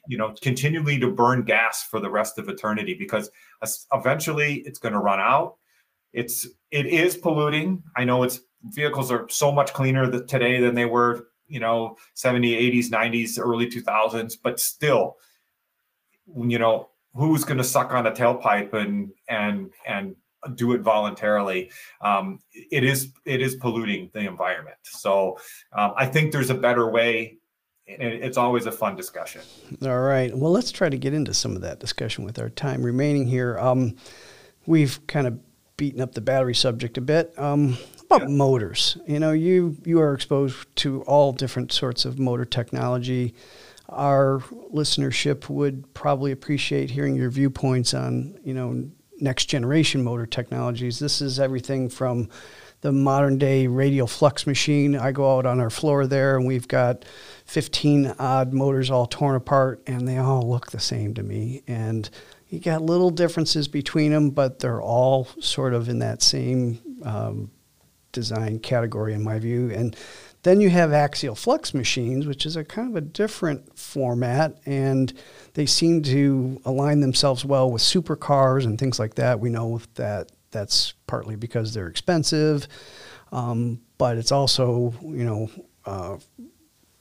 you know continually to burn gas for the rest of eternity because eventually it's going to run out. It's it is polluting. I know it's vehicles are so much cleaner today than they were, you know, 70s, 80s, 90s, early 2000s, but still, you know, who's going to suck on a tailpipe and and and do it voluntarily? Um, it is it is polluting the environment. So um, i think there's a better way and it's always a fun discussion. All right. Well let's try to get into some of that discussion with our time remaining here. Um, we've kind of beaten up the battery subject a bit. Um, about yeah. motors? You know, you you are exposed to all different sorts of motor technology. Our listenership would probably appreciate hearing your viewpoints on you know next generation motor technologies. This is everything from the modern day radial flux machine. I go out on our floor there and we've got 15 odd motors all torn apart and they all look the same to me. And you got little differences between them, but they're all sort of in that same um, design category in my view. And then you have axial flux machines, which is a kind of a different format, and they seem to align themselves well with supercars and things like that. We know that that's partly because they're expensive, um, but it's also you know uh,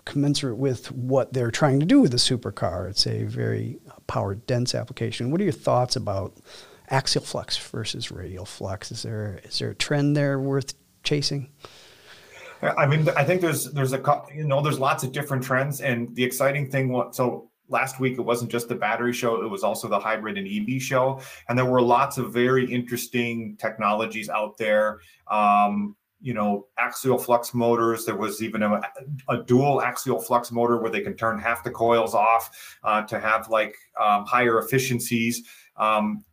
commensurate with what they're trying to do with a supercar. It's a very power dense application. What are your thoughts about axial flux versus radial flux? Is there is there a trend there worth chasing? I mean, I think there's there's a you know there's lots of different trends, and the exciting thing was so last week it wasn't just the battery show it was also the hybrid and ev show and there were lots of very interesting technologies out there um, you know axial flux motors there was even a, a, dual axial flux motor where they can turn half the coils off uh, to have like um, higher efficiencies um,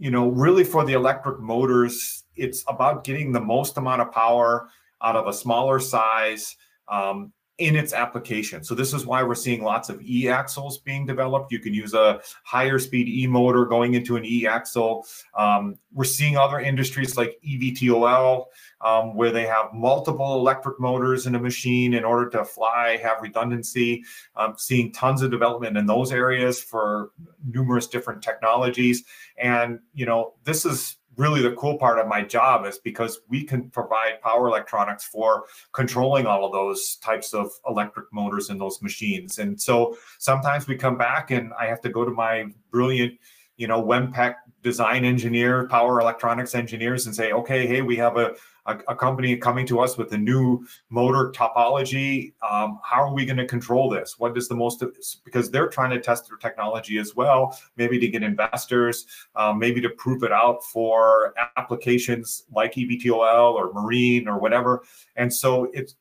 you know, really for the electric motors, it's about getting the most amount of power out of a smaller size um, in its application. So this is why we're seeing lots of e-axles being developed. You can use a higher speed e-motor going into an e-axle. Um, we're seeing other industries like EVTOL, um, where they have multiple electric motors in a machine in order to fly, have redundancy. Um, seeing tons of development in those areas for numerous different technologies. And, you know, this is really the cool part of my job is because we can provide power electronics for controlling all of those types of electric motors in those machines. And so sometimes we come back and I have to go to my brilliant, you know, WEMPEC design engineer, power electronics engineers and say, okay, hey, we have a a, a company coming to us with a new motor topology. Um, how are we going to control this? What is the most because they're trying to test their technology as well, maybe to get investors, um, maybe to prove it out for applications like EVTOL or marine or whatever. And so it's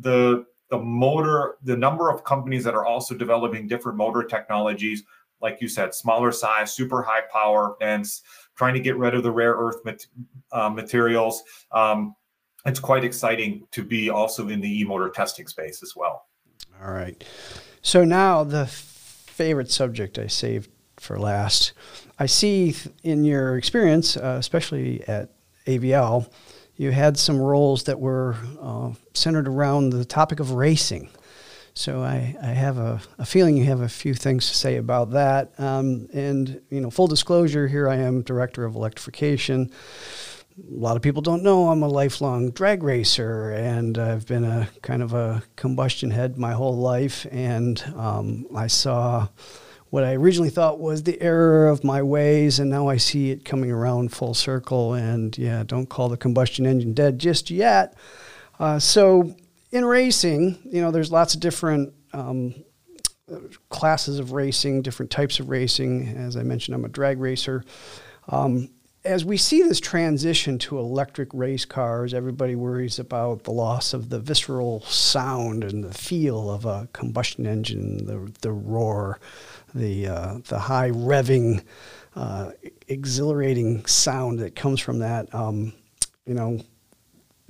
the the motor, the number of companies that are also developing different motor technologies, like you said, smaller size, super high power, dense, trying to get rid of the rare earth mat- uh, materials. Um, it's quite exciting to be also in the e-motor testing space as well. All right. So now the favorite subject I saved for last. I see in your experience, uh, especially at AVL, you had some roles that were uh, centered around the topic of racing. So I, I have a, a, feeling you have a few things to say about that. Um, and, you know, full disclosure, here I am, Director of Electrification. A lot of people don't know I'm a lifelong drag racer, and I've been a kind of a combustion head my whole life. And um, I saw what I originally thought was the error of my ways, and now I see it coming around full circle. And yeah, don't call the combustion engine dead just yet. Uh, so in racing, you know, there's lots of different um, classes of racing, different types of racing. As I mentioned, I'm a drag racer. Um, as we see this transition to electric race cars, everybody worries about the loss of the visceral sound and the feel of a combustion engine, the, the roar, the, uh, the high revving, uh, exhilarating sound that comes from that. Um, you know,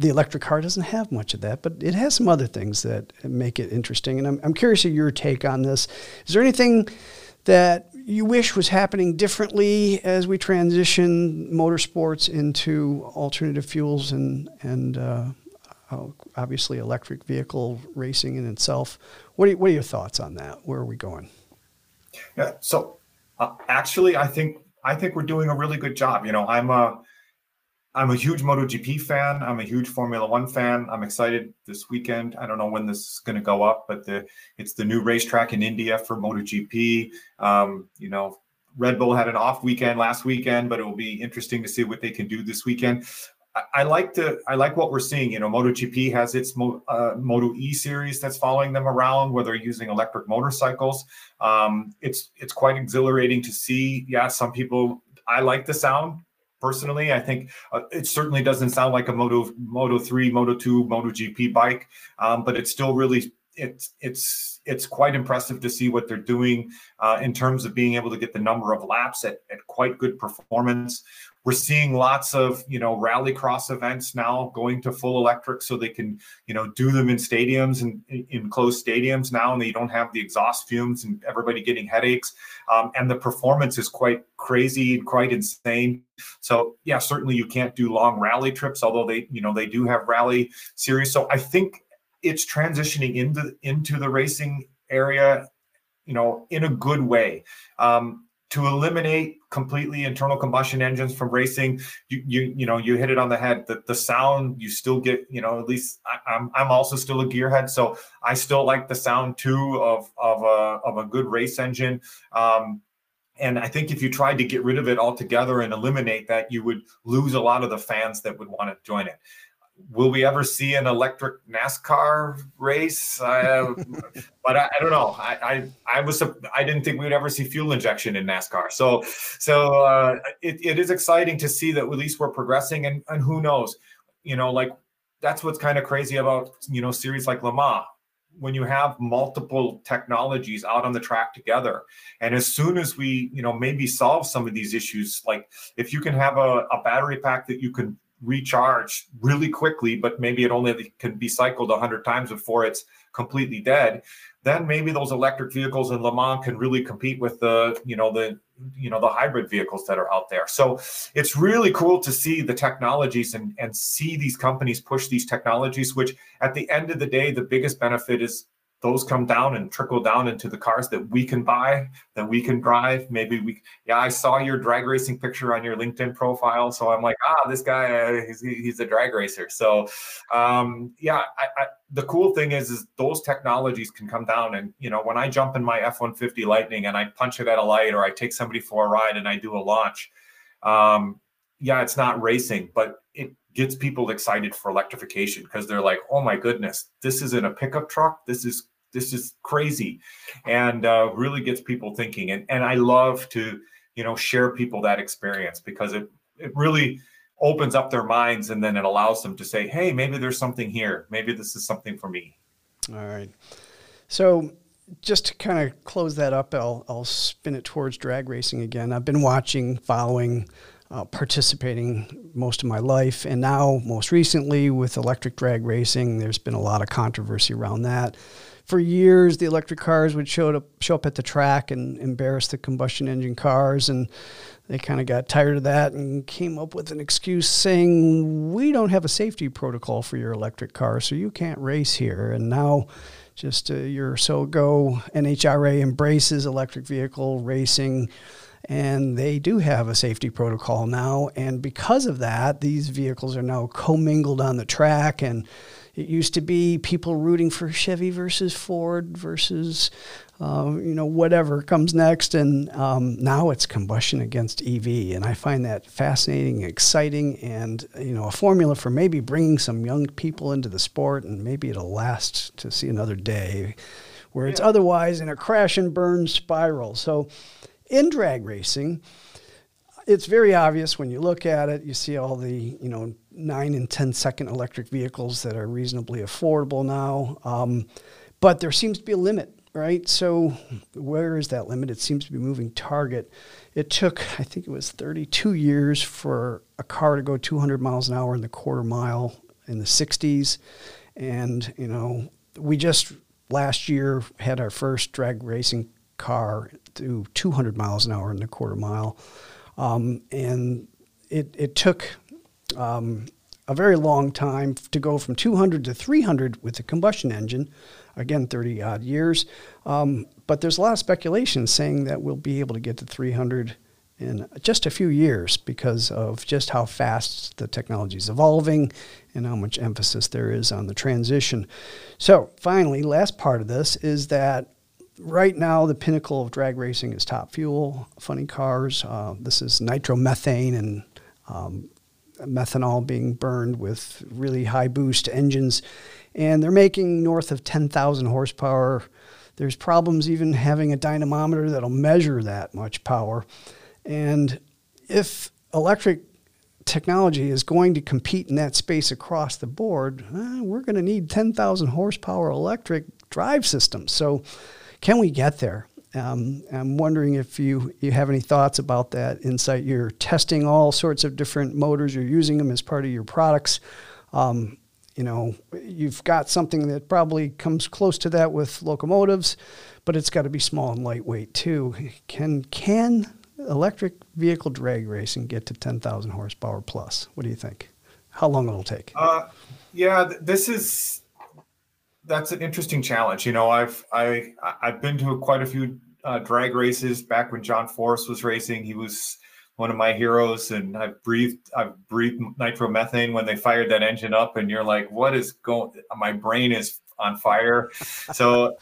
the electric car doesn't have much of that, but it has some other things that make it interesting. And I'm, I'm curious of your take on this. Is there anything that you wish was happening differently as we transition motorsports into alternative fuels and and uh, obviously electric vehicle racing in itself? What are, what are your thoughts on that? Where are we going? Yeah. So uh, actually, I think I think we're doing a really good job. You know, I'm a I'm a huge MotoGP fan. I'm a huge Formula One fan. I'm excited this weekend. I don't know when this is going to go up, but the it's the new racetrack in India for MotoGP. Um, you know, Red Bull had an off weekend last weekend, but it will be interesting to see what they can do this weekend. I, like to I like what we're seeing. You know, MotoGP has its Mo, uh, Moto E series that's following them around, where they're using electric motorcycles. Um, it's it's quite exhilarating to see. Yeah, some people I like the sound personally. I think uh, it certainly doesn't sound like a Moto Moto three, Moto two, Moto GP bike, um, but it's still really it's it's it's quite impressive to see what they're doing uh, in terms of being able to get the number of laps at, at quite good performance. We're seeing lots of you know rally cross events now going to full electric, so they can you know do them in stadiums and in closed stadiums now, and they don't have the exhaust fumes and everybody getting headaches. Um, and the performance is quite crazy and quite insane. So yeah, certainly you can't do long rally trips, although they you know they do have rally series. So I think it's transitioning into into the racing area, you know, in a good way. Um, to eliminate completely internal combustion engines from racing you you you know you hit it on the head. The, the sound you still get you know at least I, am I'm, I'm also still a gearhead so i still like the sound too of of a of a good race engine. Um, and I think if you tried to get rid of it altogether and eliminate that, you would lose a lot of the fans that would want to join it will we ever see an electric NASCAR race? Uh, but I, I, don't know. I, I, I was I didn't think we would ever see fuel injection in NASCAR. So so uh, it, it is exciting to see that at least we're progressing. And and who knows, you know, like that's what's kind of crazy about you know series like Le Mans. when you have multiple technologies out on the track together and as soon as we you know maybe solve some of these issues like if you can have a, a battery pack that you can recharge really quickly but maybe it only can be cycled 100 times before it's completely dead then maybe those electric vehicles in Le Mans can really compete with the, you know, the, you know, the hybrid vehicles that are out there. So it's really cool to see the technologies and, and see these companies push these technologies, which at the end of the day, the biggest benefit is those come down and trickle down into the cars that we can buy, that we can drive. Maybe we, yeah, I saw your drag racing picture on your LinkedIn profile. So I'm like, ah, this guy, he's, he's a drag racer. So, um, yeah, I, I, the cool thing is, is those technologies can come down. And, you know, when I jump in my F 150 Lightning and I punch it at a light or I take somebody for a ride and I do a launch, um, yeah, it's not racing, but it gets people excited for electrification because they're like, oh my goodness, this isn't a pickup truck. This is this is crazy. And uh, really gets people thinking. And, and i love to you know share people that experience because it it really opens up their minds and then it allows them to say hey maybe there's something here. Maybe this is something for me. All right. So just to kind of close that up I'll, I'll spin it towards drag racing again. I've been watching following uh, participating most of my life. And now most recently with electric drag racing there's been a lot of controversy around that for years, the electric cars would show up show up at the track and embarrass the combustion engine cars, and they kind of got tired of that and came up with an excuse saying we don't have a safety protocol for your electric car, so you can't race here. And now, just a year or so ago, NHRA embraces electric vehicle racing and they do have a safety protocol now. And because of that, these vehicles are now commingled on the track, and it used to be people rooting for Chevy versus Ford versus, uh, you know, whatever comes next. And um, now it's combustion against EV. And I find that fascinating, exciting, and, you know, a formula for maybe bringing some young people into the sport and maybe it'll last to see another day where yeah. it's otherwise in a crash and burn spiral. So in drag racing, it's very obvious when you look at it. You see all the you know nine and 10 second electric vehicles that are reasonably affordable now, um, but there seems to be a limit, right? So where is that limit? It seems to be moving target. It took I think it was 32 years for a car to go 200 miles an hour in the quarter mile in the 60s, and you know we just last year had our first drag racing car do 200 miles an hour in the quarter mile. Um, and it, it took um, a very long time to go from 200 to 300 with the combustion engine, again, 30 odd years. Um, but there's a lot of speculation saying that we'll be able to get to 300 in just a few years because of just how fast the technology is evolving and how much emphasis there is on the transition. So, finally, last part of this is that right now the pinnacle of drag racing is top fuel, funny cars. Uh, this is nitromethane and um, methanol being burned with really high boost engines, and they're making north of 10,000 horsepower. There's problems even having a dynamometer that'll measure that much power. And if electric technology is going to compete in that space across the board, eh, we're going to need 10,000 horsepower electric drive systems. So can we get there? Um, I'm wondering if you, you have any thoughts about that insight. You're testing all sorts of different motors, you're using them as part of your products. Um, you know, you've got something that probably comes close to that with locomotives, but it's got to be small and lightweight too. Can can electric vehicle drag racing get to 10,000 horsepower plus? What do you think? How long it'll take? Uh, yeah, this is that's an interesting challenge. You know, I've I I've been to quite a few uh, drag races back when John Force was racing. He was one of my heroes, and I've breathed I've breathed nitromethane when they fired that engine up, and you're like, what is going? My brain is on fire. so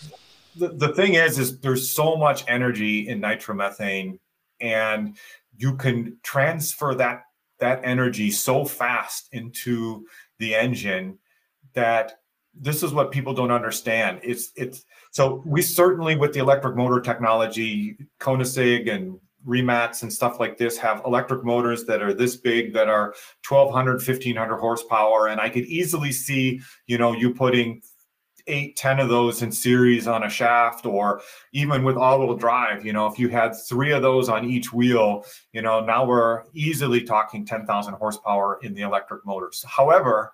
the, the thing is, is there's so much energy in nitromethane, and you can transfer that that energy so fast into the engine that this is what people don't understand. It's it's so we certainly with the electric motor technology, Koenigsegg and Rimacs and stuff like this have electric motors that are this big that are 1200 1500 horsepower and I could easily see, you know, you putting eight, ten of those in series on a shaft, or even with all-wheel drive, you know, if you had three of those on each wheel, you know, now we're easily talking 10,000 horsepower in the electric motors. However,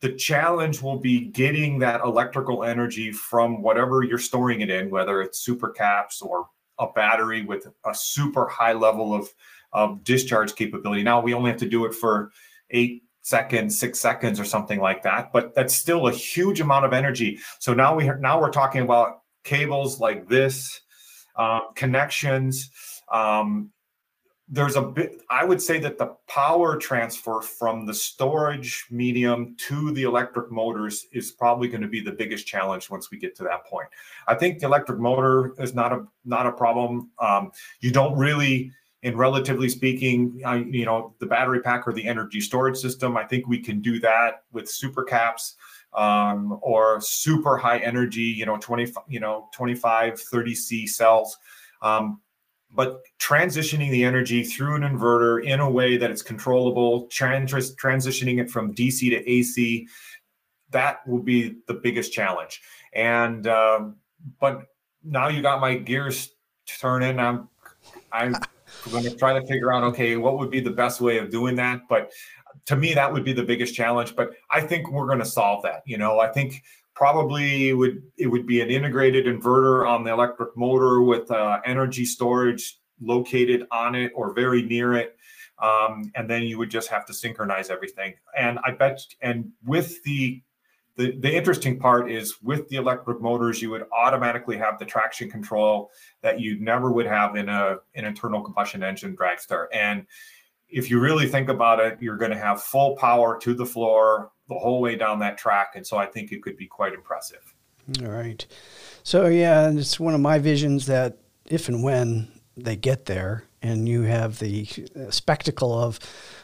the challenge will be getting that electrical energy from whatever you're storing it in, whether it's super caps or a battery with a super high level of, of discharge capability. Now we only have to do it for eight seconds, six seconds, or something like that, but that's still a huge amount of energy. So now we now we're talking about cables like this, uh, connections, um, there's a bit i would say that the power transfer from the storage medium to the electric motors is probably going to be the biggest challenge once we get to that point. I think the electric motor is not a not a problem. Um, you don't really in relatively speaking uh, you know the battery pack or the energy storage system i think we can do that with super caps um, or super high energy you know 20 you know 25 30 c cells. Um, but transitioning the energy through an inverter in a way that it's controllable, trans- transitioning it from DC to AC, that will be the biggest challenge. And um, but now you got my gears turning. I'm I'm going to try to figure out okay, what would be the best way of doing that. But to me, that would be the biggest challenge. But I think we're going to solve that. You know, I think probably would it would be an integrated inverter on the electric motor with uh, energy storage located on it or very near it. Um, and then you would just have to synchronize everything. And i bet and with the the, the interesting part is with the electric motors you would automatically have the traction control that you never would have in a an internal combustion engine dragster. And if you really think about it you're going to have full power to the floor the whole way down that track. And so I think it could be quite impressive. All right. So, yeah, it's one of my visions that if and when they get there and you have the uh, spectacle of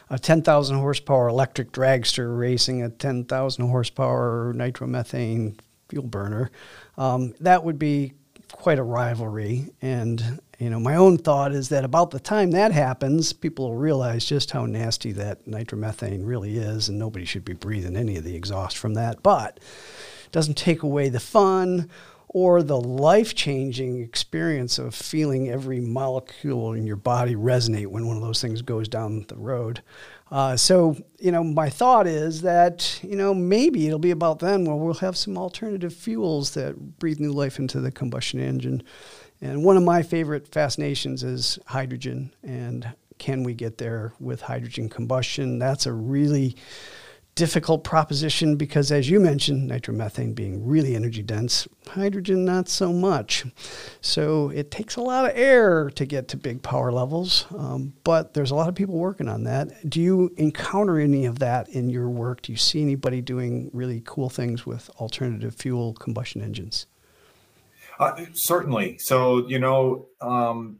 a 10,000 horsepower electric dragster racing a 10,000 horsepower nitromethane fuel burner, um, that would be quite a rivalry. And you know, my own thought is that about the time that happens, people will realize just how nasty that nitromethane really is, and nobody should be breathing any of the exhaust from that. But it doesn't take away the fun or the life changing experience of feeling every molecule in your body resonate when one of those things goes down the road. Uh, so, you know, my thought is that, you know, maybe it'll be about then where we'll have some alternative fuels that breathe new life into the combustion engine. And one of my favorite fascinations is hydrogen and can we get there with hydrogen combustion? That's a really difficult proposition because, as you mentioned, nitromethane being really energy dense, hydrogen not so much. So it takes a lot of air to get to big power levels, um, but there's a lot of people working on that. Do you encounter any of that in your work? Do you see anybody doing really cool things with alternative fuel combustion engines? Uh, certainly. So, you know, um,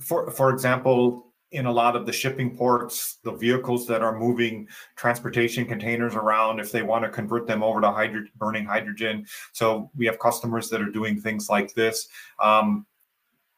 for for example, in a lot of the shipping ports, the vehicles that are moving transportation containers around, if they want to convert them over to hydro- burning hydrogen. So we have customers that are doing things like this. Um,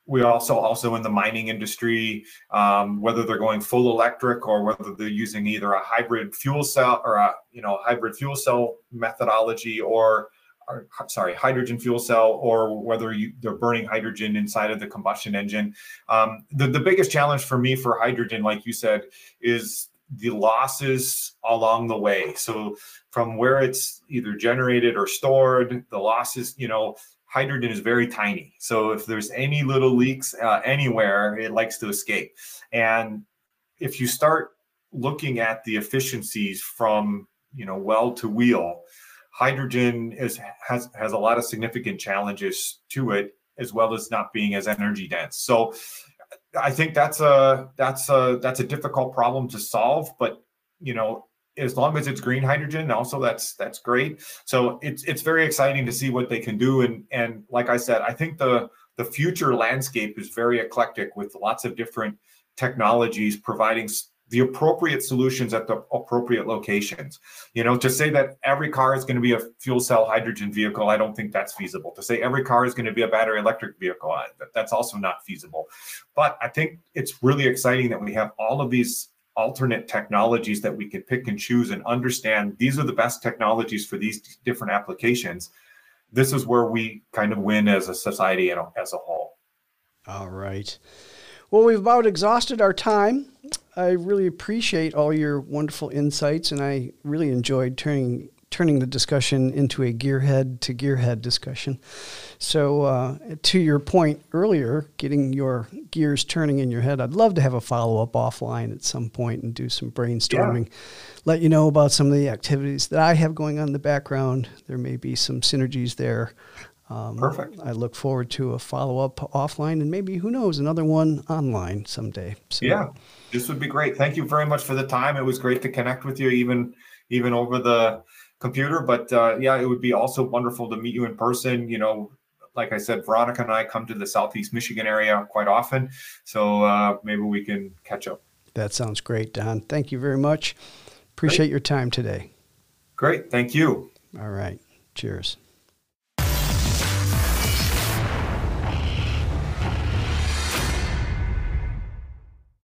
we also also in the mining industry, um, whether they're going full electric or whether they're using either a hybrid fuel cell or a you know hybrid fuel cell methodology or or, sorry, hydrogen fuel cell, or whether you, they're burning hydrogen inside of the combustion engine. Um, the, the biggest challenge for me for hydrogen, like you said, is the losses along the way. So from where it's either generated or stored, the losses, you know, hydrogen is very tiny. So if there's any little leaks uh, anywhere, it likes to escape. And if you start looking at the efficiencies from, you know, well to wheel, hydrogen is has has a lot of significant challenges to it as well as not being as energy dense. So i think that's a that's a that's a difficult problem to solve but you know as long as it's green hydrogen also that's that's great. So it's it's very exciting to see what they can do and and like i said i think the the future landscape is very eclectic with lots of different technologies providing the appropriate solutions at the appropriate locations. You know, to say that every car is going to be a fuel cell hydrogen vehicle, I don't think that's feasible. To say every car is going to be a battery electric vehicle, I, that's also not feasible. But I think it's really exciting that we have all of these alternate technologies that we can pick and choose and understand these are the best technologies for these different applications. this is where we kind of win as a society and as a whole. All right. Well, we've about exhausted our time. I really appreciate all your wonderful insights, and I really enjoyed turning turning the discussion into a gearhead to gearhead discussion. So, uh, to your point earlier, getting your gears turning in your head, I'd love to have a follow up offline at some point and do some brainstorming. Yeah. Let you know about some of the activities that I have going on in the background. There may be some synergies there. Um, Perfect. I look forward to a follow up offline and maybe, who knows, another one online someday. So, yeah, this would be great. Thank you very much for the time. It was great to connect with you, even even over the computer. But uh, yeah, it would be also wonderful to meet you in person. You know, like I said, Veronica and I come to the Southeast Michigan area quite often. So uh, maybe we can catch up. That sounds great, Don. Thank you very much. Appreciate great. your time today. Great. Thank you. All right. Cheers.